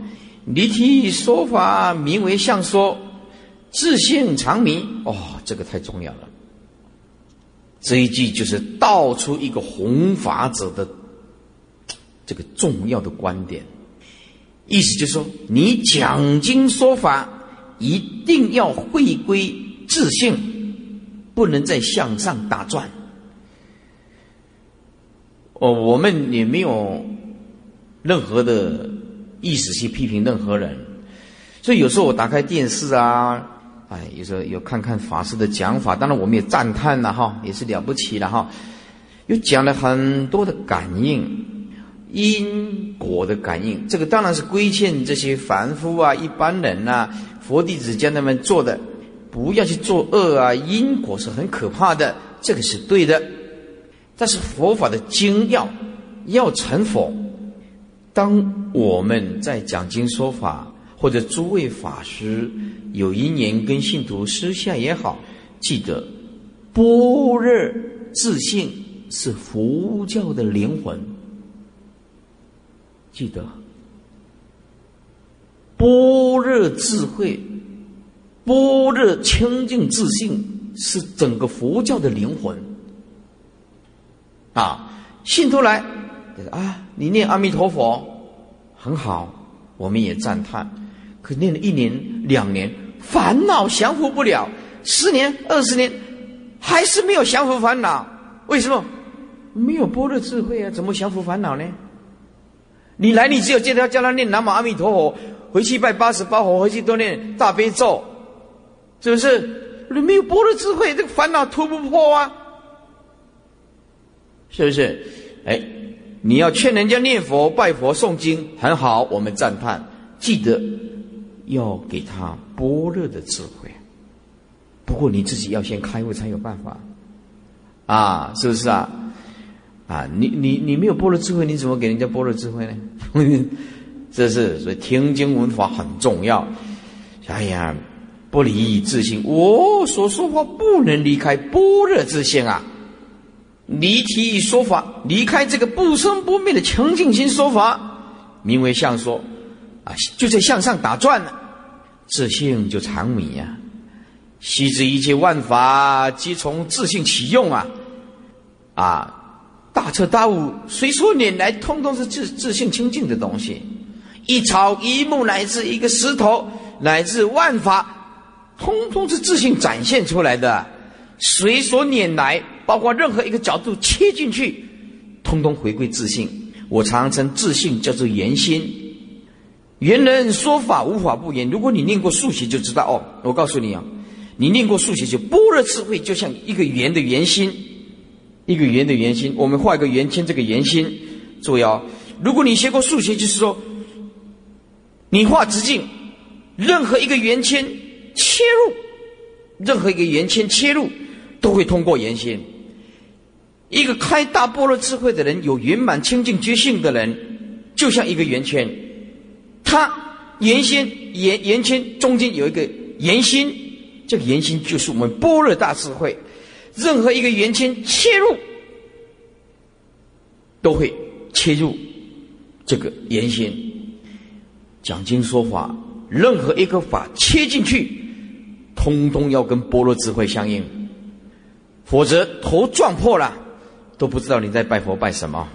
离体说法名为相说，自性常迷。哦，这个太重要了。这一句就是道出一个弘法者的这个重要的观点，意思就是说，你讲经说法一定要回归自性，不能再向上打转。哦，我们也没有任何的。意思去批评任何人，所以有时候我打开电视啊，哎，有时候有看看法师的讲法，当然我们也赞叹了哈，也是了不起了哈，又讲了很多的感应，因果的感应，这个当然是规劝这些凡夫啊、一般人呐、佛弟子将他们做的，不要去做恶啊，因果是很可怕的，这个是对的，但是佛法的精要要成佛。当我们在讲经说法，或者诸位法师有因缘跟信徒私下也好，记得般若自信是佛教的灵魂。记得般若智慧、般若清净自信是整个佛教的灵魂。啊，信徒来。啊，你念阿弥陀佛很好，我们也赞叹。可念了一年、两年，烦恼降服不了；十年、二十年，还是没有降服烦恼。为什么？没有般若智慧啊，怎么降服烦恼呢？你来，你只有叫他叫他念南无阿弥陀佛，回去拜八十八佛，回去多念大悲咒，是不是？你没有般若智慧，这个烦恼突不破啊，是不是？哎。你要劝人家念佛、拜佛、诵经，很好，我们赞叹。记得要给他般若的智慧。不过你自己要先开悟才有办法，啊，是不是啊？啊，你你你没有般若智慧，你怎么给人家般若智慧呢？这是所以听经闻法很重要。哎呀，不离自性，我所说话不能离开般若自性啊。离体说法，离开这个不生不灭的清净心说法，名为相说，啊，就在向上打转了，自性就长迷呀。悉知一切万法皆从自性起用啊，啊，大彻大悟，随说拈来，通通是自自信清净的东西。一草一木乃至一个石头，乃至万法，通通是自信展现出来的，随所拈来。包括任何一个角度切进去，通通回归自信，我常称自信叫做圆心。圆人说法无法不圆。如果你念过数学就知道哦。我告诉你啊，你念过数学就般若智慧就像一个圆的圆心，一个圆的圆心。我们画一个圆圈，这个圆心，注意哦。如果你学过数学，就是说，你画直径，任何一个圆圈切入，任何一个圆圈切入，都会通过圆心。一个开大般若智慧的人，有圆满清净觉性的人，就像一个圆圈，他圆心圆圆圈中间有一个圆心，这个圆心就是我们般若大智慧。任何一个圆圈切入，都会切入这个圆心。讲经说法，任何一个法切进去，通通要跟般若智慧相应，否则头撞破了。都不知道你在拜佛拜什么。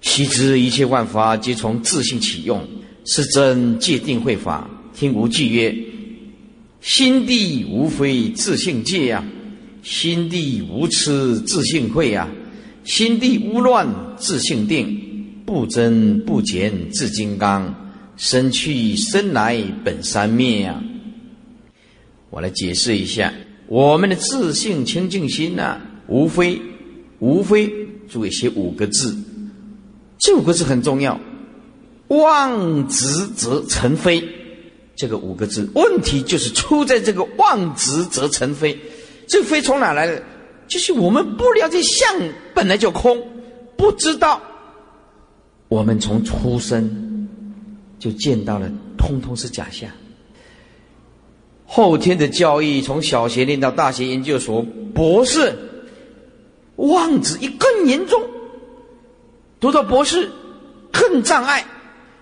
须知一切万法皆从自性起用，是真界定慧法。听无忌曰：心地无非自性界呀，心地无痴自性慧呀，心地无乱自性定，不增不减自金刚，生去生来本三灭呀。我来解释一下，我们的自性清净心呢，无非。无非诸位写五个字，这五个字很重要。妄执则成非，这个五个字问题就是出在这个妄执则成非。这非从哪来的？就是我们不了解相本来就空，不知道我们从出生就见到了，通通是假象。后天的教育从小学念到大学研究所博士。妄子一更严重，读到博士更障碍，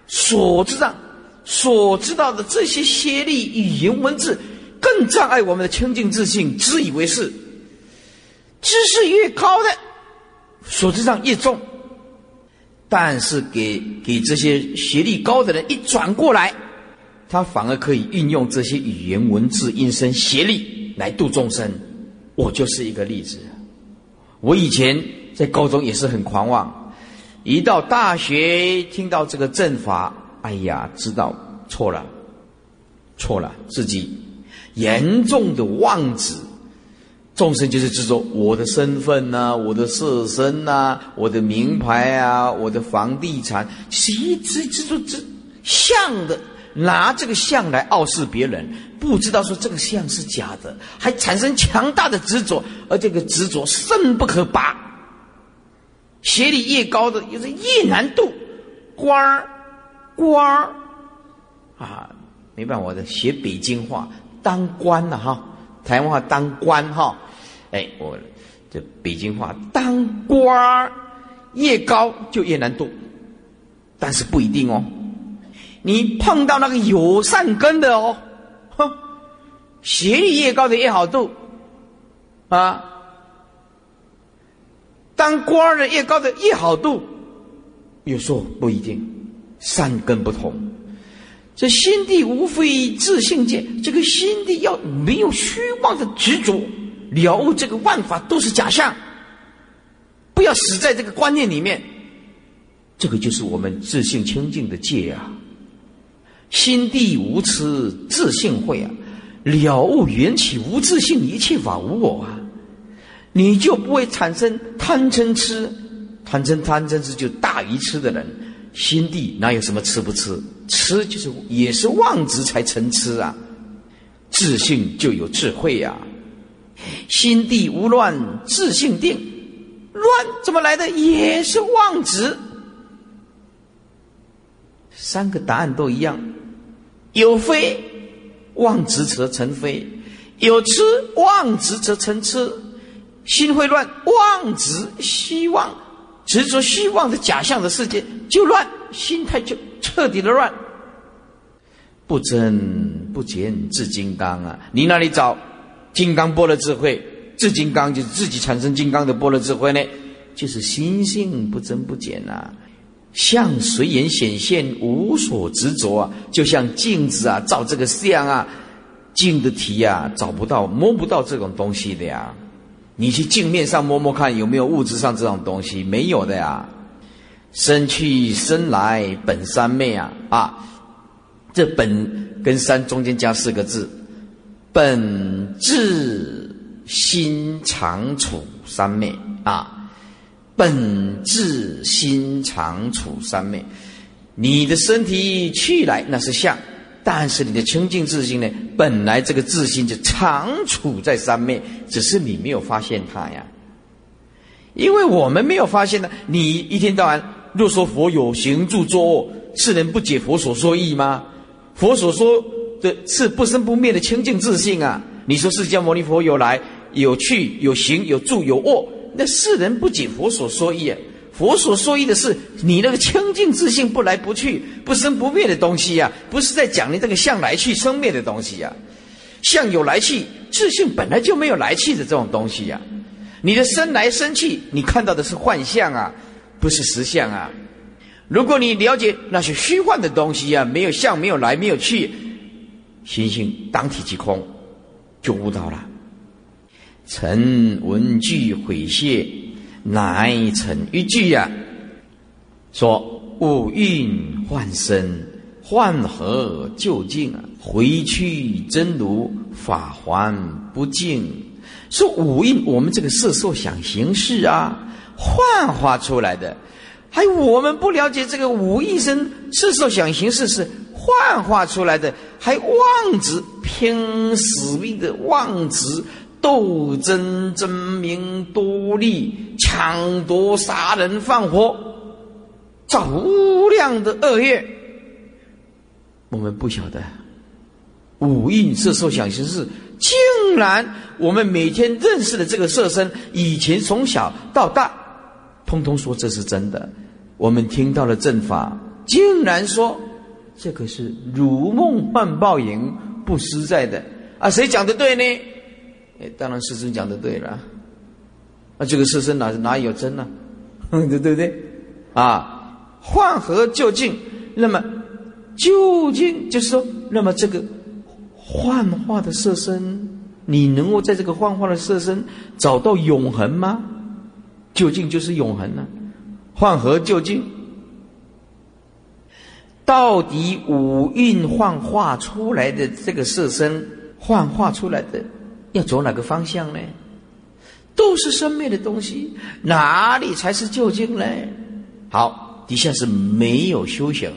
所知道所知道的这些学历语言文字更障碍我们的清净自信，自以为是。知识越高的所知上越重，但是给给这些学历高的人一转过来，他反而可以运用这些语言文字音声协力来度众生。我就是一个例子。我以前在高中也是很狂妄，一到大学听到这个正法，哎呀，知道错了，错了，自己严重的妄执，众生就是执着我的身份呐，我的色身呐，我的名牌啊，我的房地产，是一直执着这相的。拿这个相来傲视别人，不知道说这个相是假的，还产生强大的执着，而这个执着深不可拔。学历越高的，就是越难度。官儿，官儿，啊，没办法，我的学北京话，当官了哈，台湾话当官哈，哎，我这北京话当官儿越高就越难度，但是不一定哦。你碰到那个有善根的哦，哼，学历越高的越好度，啊，当官的越高的越好度，有时候不一定，善根不同。这心地无非自性界，这个心地要没有虚妄的执着，了悟这个万法都是假象，不要死在这个观念里面。这个就是我们自性清净的界啊。心地无痴，自性慧啊！了悟缘起无自性，一切法无我啊！你就不会产生贪嗔痴，贪嗔贪嗔痴就大于痴的人。心地哪有什么吃不吃？吃就是也是妄执才成痴啊！自信就有智慧呀！心地无乱，自性定。乱怎么来的？也是妄执。三个答案都一样。有非妄执则成非，有痴妄执则成痴，心会乱，妄执希望执着希望的假象的世界就乱，心态就彻底的乱。不增不减自金刚啊！你那里找金刚波罗智慧？自金刚就是自己产生金刚的波罗智慧呢？就是心性不增不减呐。相随缘显现，无所执着啊，就像镜子啊，照这个相啊，镜的体啊，找不到、摸不到这种东西的呀。你去镜面上摸摸看，有没有物质上这种东西？没有的呀。生去生来本三昧啊啊，这本跟三中间加四个字，本质心常处三昧啊，本质心常处三昧，你的身体去来那是相，但是你的清净自心呢，本来这个自心就常处在三昧，只是你没有发现它呀，因为我们没有发现呢，你一天到晚。若说佛有行住坐卧，世人不解佛所说意吗？佛所说的是不生不灭的清净自信啊！你说释迦牟尼佛有来有去有行有住有卧，那世人不解佛所说意啊！佛所说意的是你那个清净自信不来不去不生不灭的东西呀，不是在讲你这个相来去生灭的东西呀。相有来去，自信本来就没有来去的这种东西呀。你的生来生去，你看到的是幻象啊。不是实相啊！如果你了解那些虚幻的东西啊，没有相，没有来，没有去，心性当体即空，就悟到了。臣闻句毁谢，乃成一句呀，说五蕴幻身，幻合究竟，回去真如法还不净。说五蕴，我们这个色受想行识啊。幻化出来的，还我们不了解这个无一生色受想行识是幻化出来的，还妄执拼死命的妄执斗争争名夺利抢夺杀人放火造无量的恶业，我们不晓得五蕴色受想行识，竟然我们每天认识的这个色身，以前从小到大。通通说这是真的，我们听到了正法，竟然说这个是如梦幻泡影，不实在的啊！谁讲的对呢？哎，当然师尊讲的对了。啊，这个世身哪哪有真呢？对对不对？啊，幻合究竟，那么究竟就是说，那么这个幻化的色身，你能够在这个幻化的色身找到永恒吗？究竟就是永恒呢？幻合究竟，到底五蕴幻化出来的这个色身，幻化出来的要走哪个方向呢？都是生灭的东西，哪里才是究竟呢？好，底下是没有修行。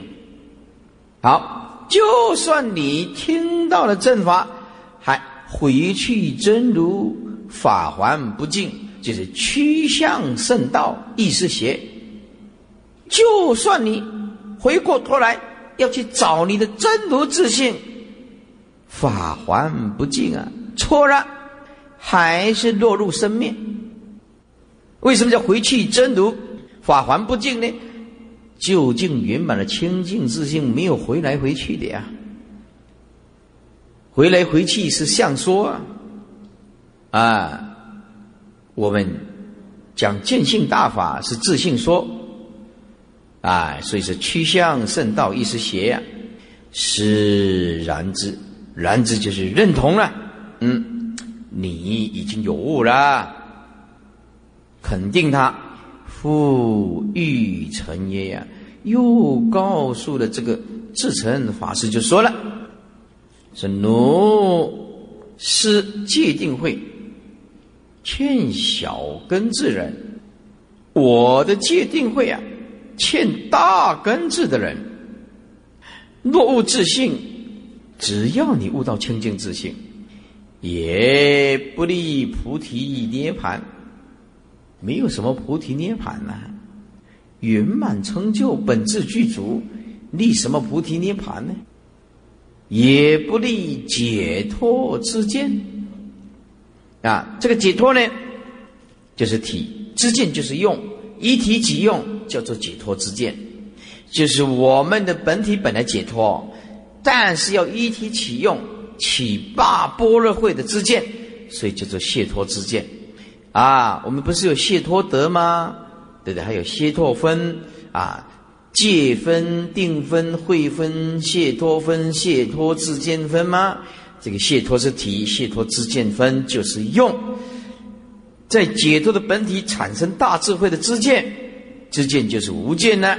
好，就算你听到了正法，还回去真如法还不净。就是趋向圣道，亦是邪。就算你回过头来要去找你的真如自信，法还不净啊，错了，还是落入生灭。为什么叫回去真如法还不净呢？究竟圆满的清净自信没有回来回去的呀，回来回去是相说啊，啊。我们讲见性大法是自信说，啊，所以是趋向圣道一时邪呀，是然之，然之就是认同了，嗯，你已经有悟了，肯定他复欲成耶呀，又告诉了这个自成法师就说了，是奴是界定会。欠小根智人，我的界定会啊，欠大根智的人。若悟自性，只要你悟到清净自性，也不立菩提涅盘，没有什么菩提涅盘呐，圆满成就本质具足，立什么菩提涅盘呢？也不立解脱之见。啊，这个解脱呢，就是体知见，就是用一体即用，叫做解脱之见，就是我们的本体本来解脱，但是要一体起用，起罢般若会的知见，所以叫做解脱之见。啊，我们不是有解脱德吗？对不对？还有解脱分啊，界分、定分、会分、解脱分、解脱之见分吗？这个解脱是体，解脱之见分就是用，在解脱的本体产生大智慧的知见，知见就是无见呢，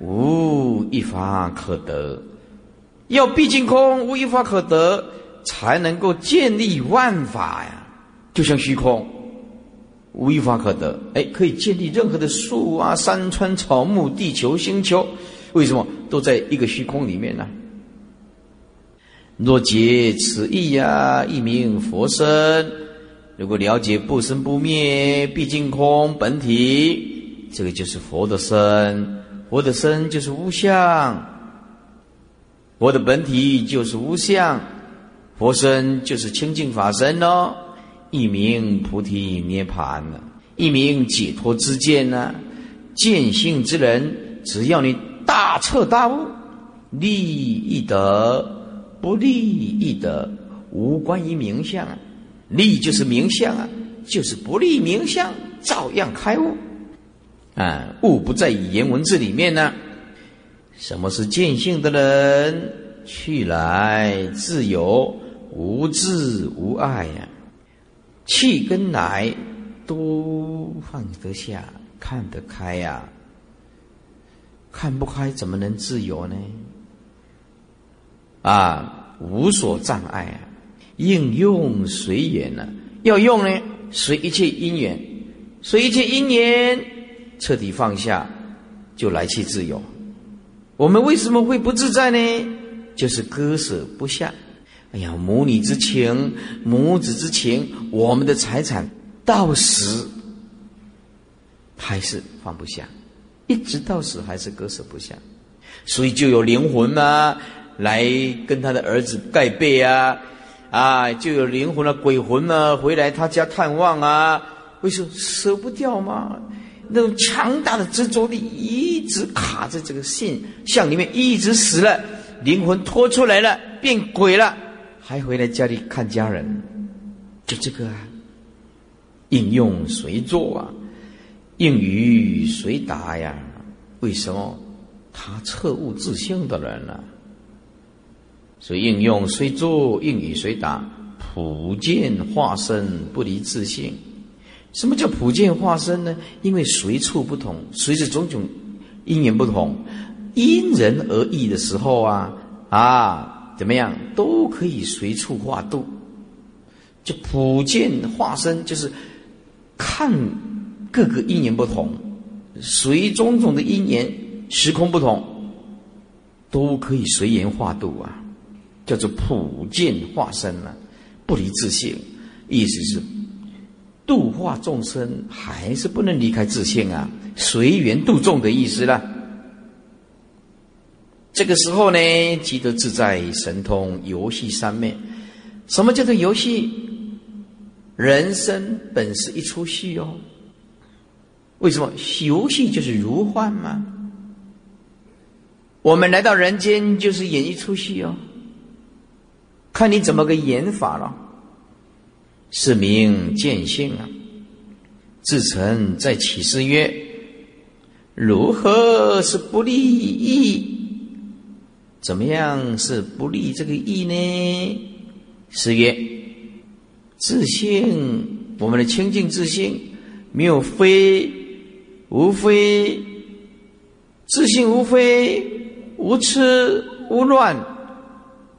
无一法可得。要毕竟空，无一法可得，才能够建立万法呀。就像虚空，无一法可得，哎，可以建立任何的树啊、山川、草木、地球、星球，为什么都在一个虚空里面呢？若解此意呀，一名佛身。如果了解不生不灭、毕竟空本体，这个就是佛的身。佛的身就是无相。佛的本体就是无相，佛身就是清净法身哦，一名菩提涅盘呢，一名解脱之见呢，见性之人，只要你大彻大悟，利益得，不利益的，无关于名相，利就是名相啊，就是不利名相，照样开悟，啊，悟不在语言文字里面呢。什么是见性的人？去来自由，无智无爱呀。气跟来都放得下，看得开呀。看不开怎么能自由呢？啊，无所障碍啊，应用随缘呢。要用呢，随一切因缘，随一切因缘，彻底放下，就来去自由。我们为什么会不自在呢？就是割舍不下。哎呀，母女之情，母子之情，我们的财产到死还是放不下，一直到死还是割舍不下，所以就有灵魂嘛，来跟他的儿子盖被啊，啊，就有灵魂的鬼魂呢回来他家探望啊，为什么舍不掉吗？那种强大的执着力一直卡在这个现象里面，一直死了，灵魂拖出来了，变鬼了，还回来家里看家人，就这个啊，应用谁做啊，应语谁答呀？为什么？他彻悟自性的人呢？所以应用随做，应语随答，普见化身，不离自性。什么叫普见化身呢？因为随处不同，随着种种因缘不同，因人而异的时候啊啊，怎么样都可以随处化度。就普见化身，就是看各个因缘不同，随种种的因缘时空不同，都可以随缘化度啊，叫做普见化身啊，不离自性，意思是。度化众生还是不能离开自性啊，随缘度众的意思啦。这个时候呢，即得自在神通游戏三昧。什么叫做游戏？人生本是一出戏哦。为什么游戏就是如幻嘛？我们来到人间就是演一出戏哦，看你怎么个演法了。是名见性啊！自曾在起誓曰：“如何是不利益？怎么样是不利这个义呢？”是曰：“自性，我们的清净自性，没有非，无非，自性无非，无痴无乱，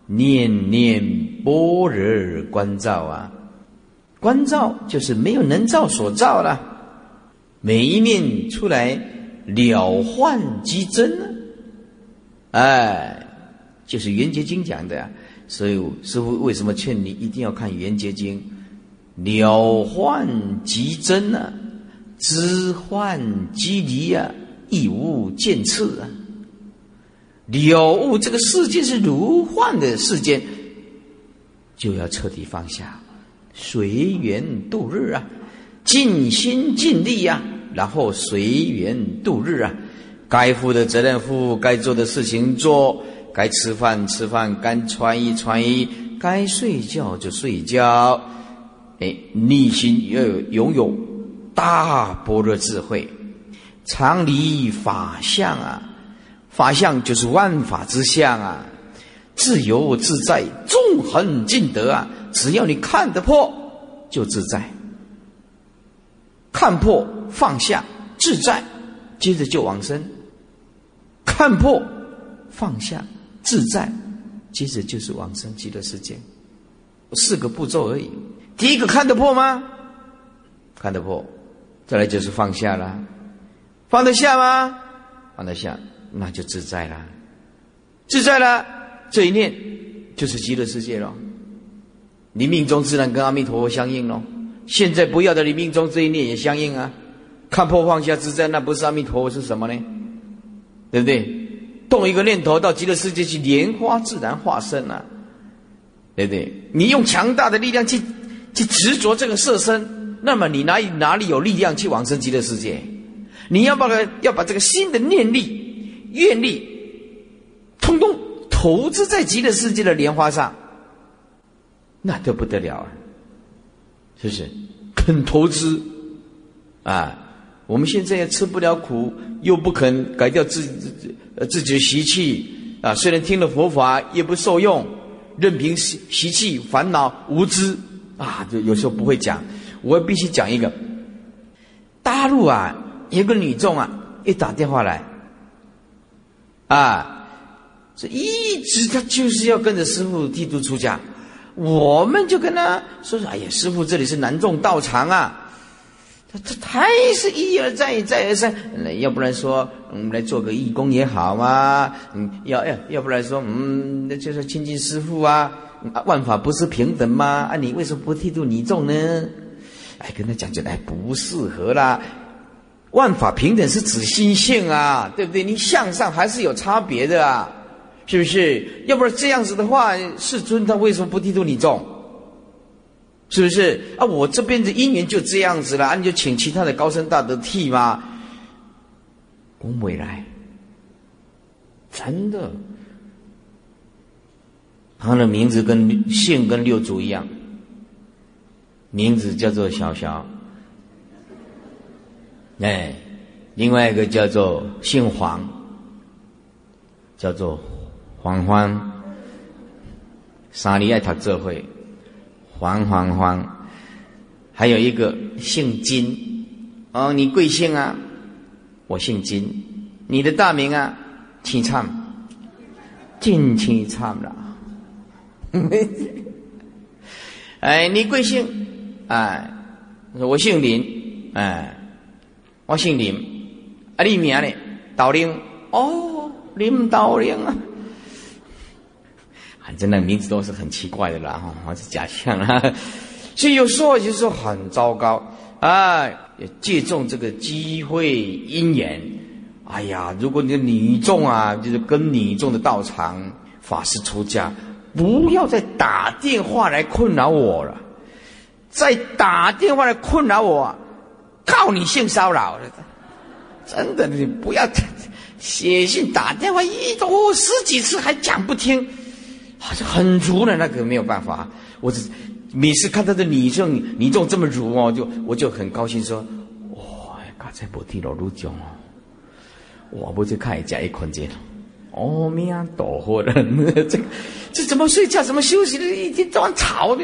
念念般若观照啊！”观照就是没有能照所照了，每一念出来了幻即真呢，哎，就是《圆觉经》讲的，所以师傅为什么劝你一定要看《圆觉经》？了幻即真呢，知幻即离啊，亦无见次啊，了悟这个世界是如幻的世界，就要彻底放下。随缘度日啊，尽心尽力呀，然后随缘度日啊，该负的责任负，该做的事情做，该吃饭吃饭，该穿衣穿衣，该睡觉就睡觉。哎，内心要有拥有大般若智慧，常离法相啊，法相就是万法之相啊，自由自在，纵横尽得啊。只要你看得破，就自在；看破放下，自在，接着就往生，看破放下自在，接着就是往生极乐世界，四个步骤而已。第一个看得破吗？看得破，再来就是放下了，放得下吗？放得下，那就自在了，自在了，这一念就是极乐世界了。你命中自然跟阿弥陀佛相应喽。现在不要的，你命中这一念也相应啊。看破放下自在，那不是阿弥陀佛是什么呢？对不对？动一个念头到极乐世界去，莲花自然化身啊，对不对？你用强大的力量去去执着这个色身，那么你哪里哪里有力量去往生极乐世界？你要把要把这个新的念力、愿力，通通投资在极乐世界的莲花上，那就不得了啊！是不是？肯投资啊！我们现在也吃不了苦，又不肯改掉自自自己的习气啊！虽然听了佛法，也不受用，任凭习习气、烦恼、无知啊！就有时候不会讲，我必须讲一个。大陆啊，有个女众啊，一打电话来，啊，这一直他就是要跟着师傅剃度出家，我们就跟他说说：“哎呀，师傅，这里是南众道场啊。”他他还是一而再，再而三。要不然说，我们来做个义工也好嘛。嗯，要要，要不然说，嗯，那就是亲近师父啊。万法不是平等吗？啊，你为什么不剃度你众呢？哎，跟他讲起来不适合啦。万法平等是指心性啊，对不对？你向上还是有差别的啊，是不是？要不然这样子的话，世尊他为什么不剃度你众？是不是啊？我这边的姻缘就这样子了，啊，你就请其他的高僧大德替吗？恭维来，真的，他的名字跟姓跟六祖一样，名字叫做小小，哎，另外一个叫做姓黄，叫做黄欢，三里爱塔这会。黄黄黄，还有一个姓金，哦，你贵姓啊？我姓金，你的大名啊？请唱，金清唱了。哎，你贵姓？哎，我姓林，哎，我姓林，啊，你名呢？道林，哦，林道林啊。反正那名字都是很奇怪的啦，哈，还是假象啊。所以有时候就是很糟糕啊，也借重这个机会因缘。哎呀，如果你的女众啊，就是跟女众的道场法师出家，不要再打电话来困扰我了，再打电话来困扰我，告你性骚扰真的，你不要写信打电话，一多十几次还讲不听。好像很足的那个没有办法，我只每次看到的女众女众这么足哦，就我就很高兴说，哇，刚才不提了路讲哦，我不去看一下一空间，哦，命多活了，这这怎么睡觉怎么休息的，一天到晚吵的，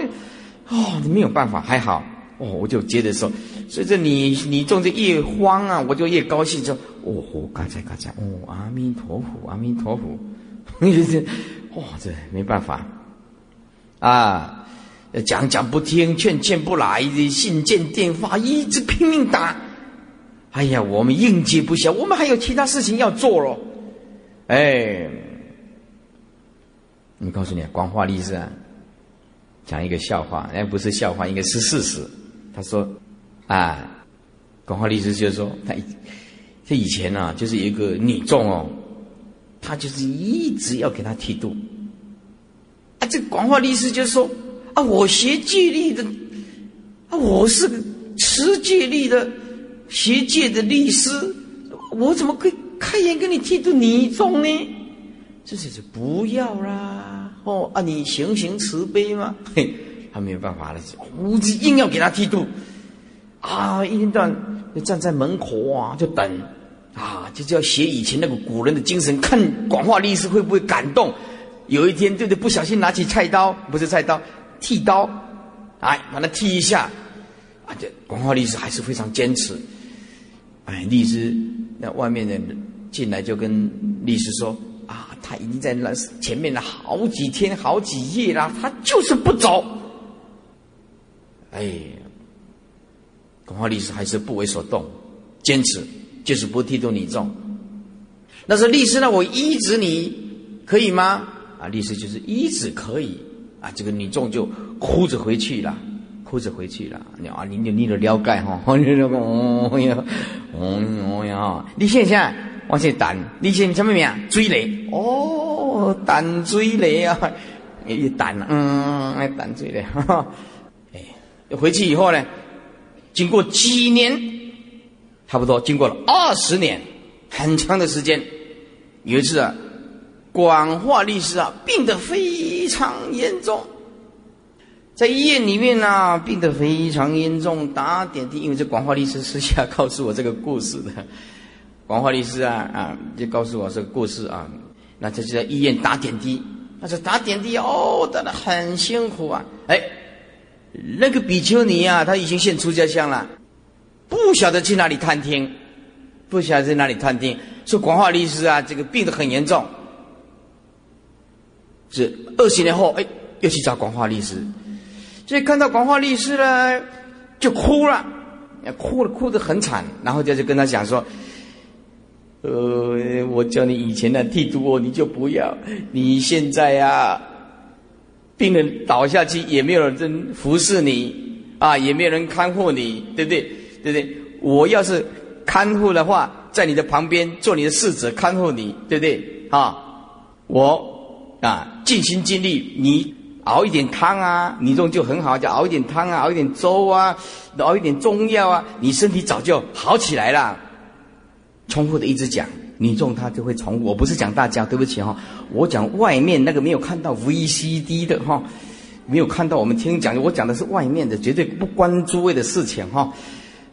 哦，没有办法，还好哦，我就接着说，所以这你你种的越慌啊，我就越高兴说，哦，刚才刚才哦，阿弥陀佛，阿弥陀佛。哇，这没办法啊！讲讲不听，劝劝不来，信件电话一直拼命打。哎呀，我们应接不暇，我们还有其他事情要做咯。哎，你告诉你，广化律师啊，讲一个笑话，哎，不是笑话，应该是事实。他说啊，广化律师就说他他以前呢，就是一个女众哦。他就是一直要给他剃度，啊，这广化律师就说啊，我学戒律的，啊，我是持戒律的，学戒的律师，我怎么可以开眼给你剃度女众呢？这就是不要啦，哦啊，你行行慈悲嘛，嘿，他没有办法了，我硬要给他剃度，啊，一天到晚就站在门口啊，就等。啊，就是要写以前那个古人的精神，看广化律师会不会感动。有一天，对对？不小心拿起菜刀，不是菜刀，剃刀，哎，把它剃一下。啊，这广化律师还是非常坚持。哎，律师那外面的进来就跟律师说：“啊，他已经在那前面了好几天、好几夜了，他就是不走。”哎，恐怕律师还是不为所动，坚持就是不剃度你众。那是律师呢？我医治你可以吗？啊，律师就是医治可以啊。这个女众就哭着回去了，哭着回去了。你啊，你你你的了解哈？哦呀，哦呀，你现在我是胆，你现什么名？追雷哦，胆追雷啊，也胆嗯，胆追雷。哈 哎，回去以后呢，经过几年，差不多经过了二十年。很长的时间，有一次啊，广化律师啊病得非常严重，在医院里面呢病得非常严重，打点滴。因为这广化律师私下告诉我这个故事的，广化律师啊啊就告诉我这个故事啊，那他就在医院打点滴，那这打点滴哦，打得很辛苦啊。哎，那个比丘尼啊，他已经现出家相了，不晓得去哪里探听。不晓得在哪里探听，说广化律师啊，这个病得很严重。是二十年后，哎，又去找广化律师，所以看到广化律师呢，就哭了，哭了，哭得很惨。然后就就跟他讲说：“呃，我叫你以前的剃度我，你就不要。你现在呀，病人倒下去也没有人服侍你啊，也没有人看护你，对不对？对不对？我要是。”看护的话，在你的旁边做你的侍者，看护你，对不对？啊，我啊尽心尽力，你熬一点汤啊，你这种就很好，就熬一点汤啊，熬一点粥啊，熬一点中药啊，你身体早就好起来了。重复的一直讲，你中他就会重。我不是讲大家，对不起哈，我讲外面那个没有看到 VCD 的哈，没有看到我们听讲，我讲的是外面的，绝对不关诸位的事情哈，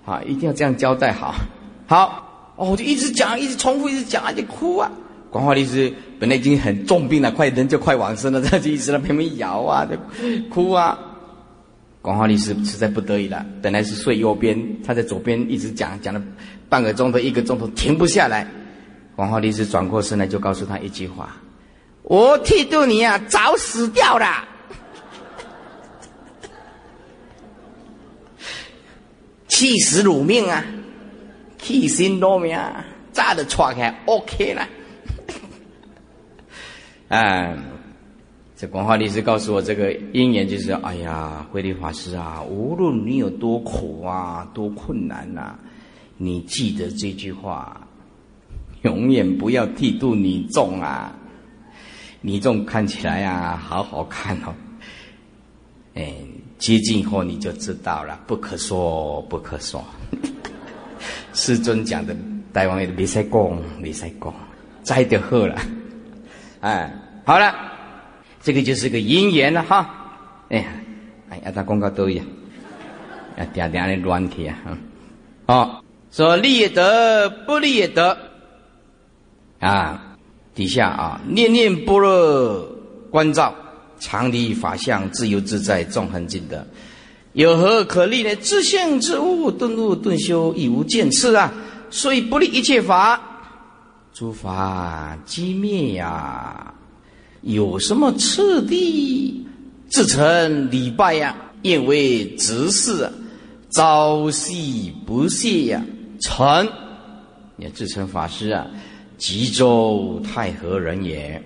啊，一定要这样交代好。好，哦，我就一直讲，一直重复，一直讲，就哭啊。广化律师本来已经很重病了，快人就快往生了，他就一直在旁边摇啊，就哭啊。广化律师实在不得已了，本来是睡右边，他在左边一直讲，讲了半个钟头、一个钟头，停不下来。广化律师转过身来，就告诉他一句话：“我剃度你啊，早死掉了，气死汝命啊！”气心动命啊，炸的踹开，OK 了。啊，这广化律师告诉我，这个因缘就是：哎呀，慧律法师啊，无论你有多苦啊，多困难呐，你记得这句话，永远不要剃度女众啊。女众看起来啊，好好看哦。哎，接近以后你就知道了，不可说，不可说。师尊讲的，大王也没使讲，没使讲，摘就好了。哎，好了，这个就是个因缘了哈。哎呀，哎呀，他广告都一样，啊，点点的乱题啊。好，说利也得，不利也得。啊，底下啊，念念般若观照，常离法相，自由自在，纵横尽得。有何可立呢？自性之物，顿悟顿修，亦无见次啊！所以不立一切法，诸法皆灭呀！有什么次第？自成礼拜呀，愿为执事啊，朝夕不懈呀！成，也自称法师啊，吉州太和人也。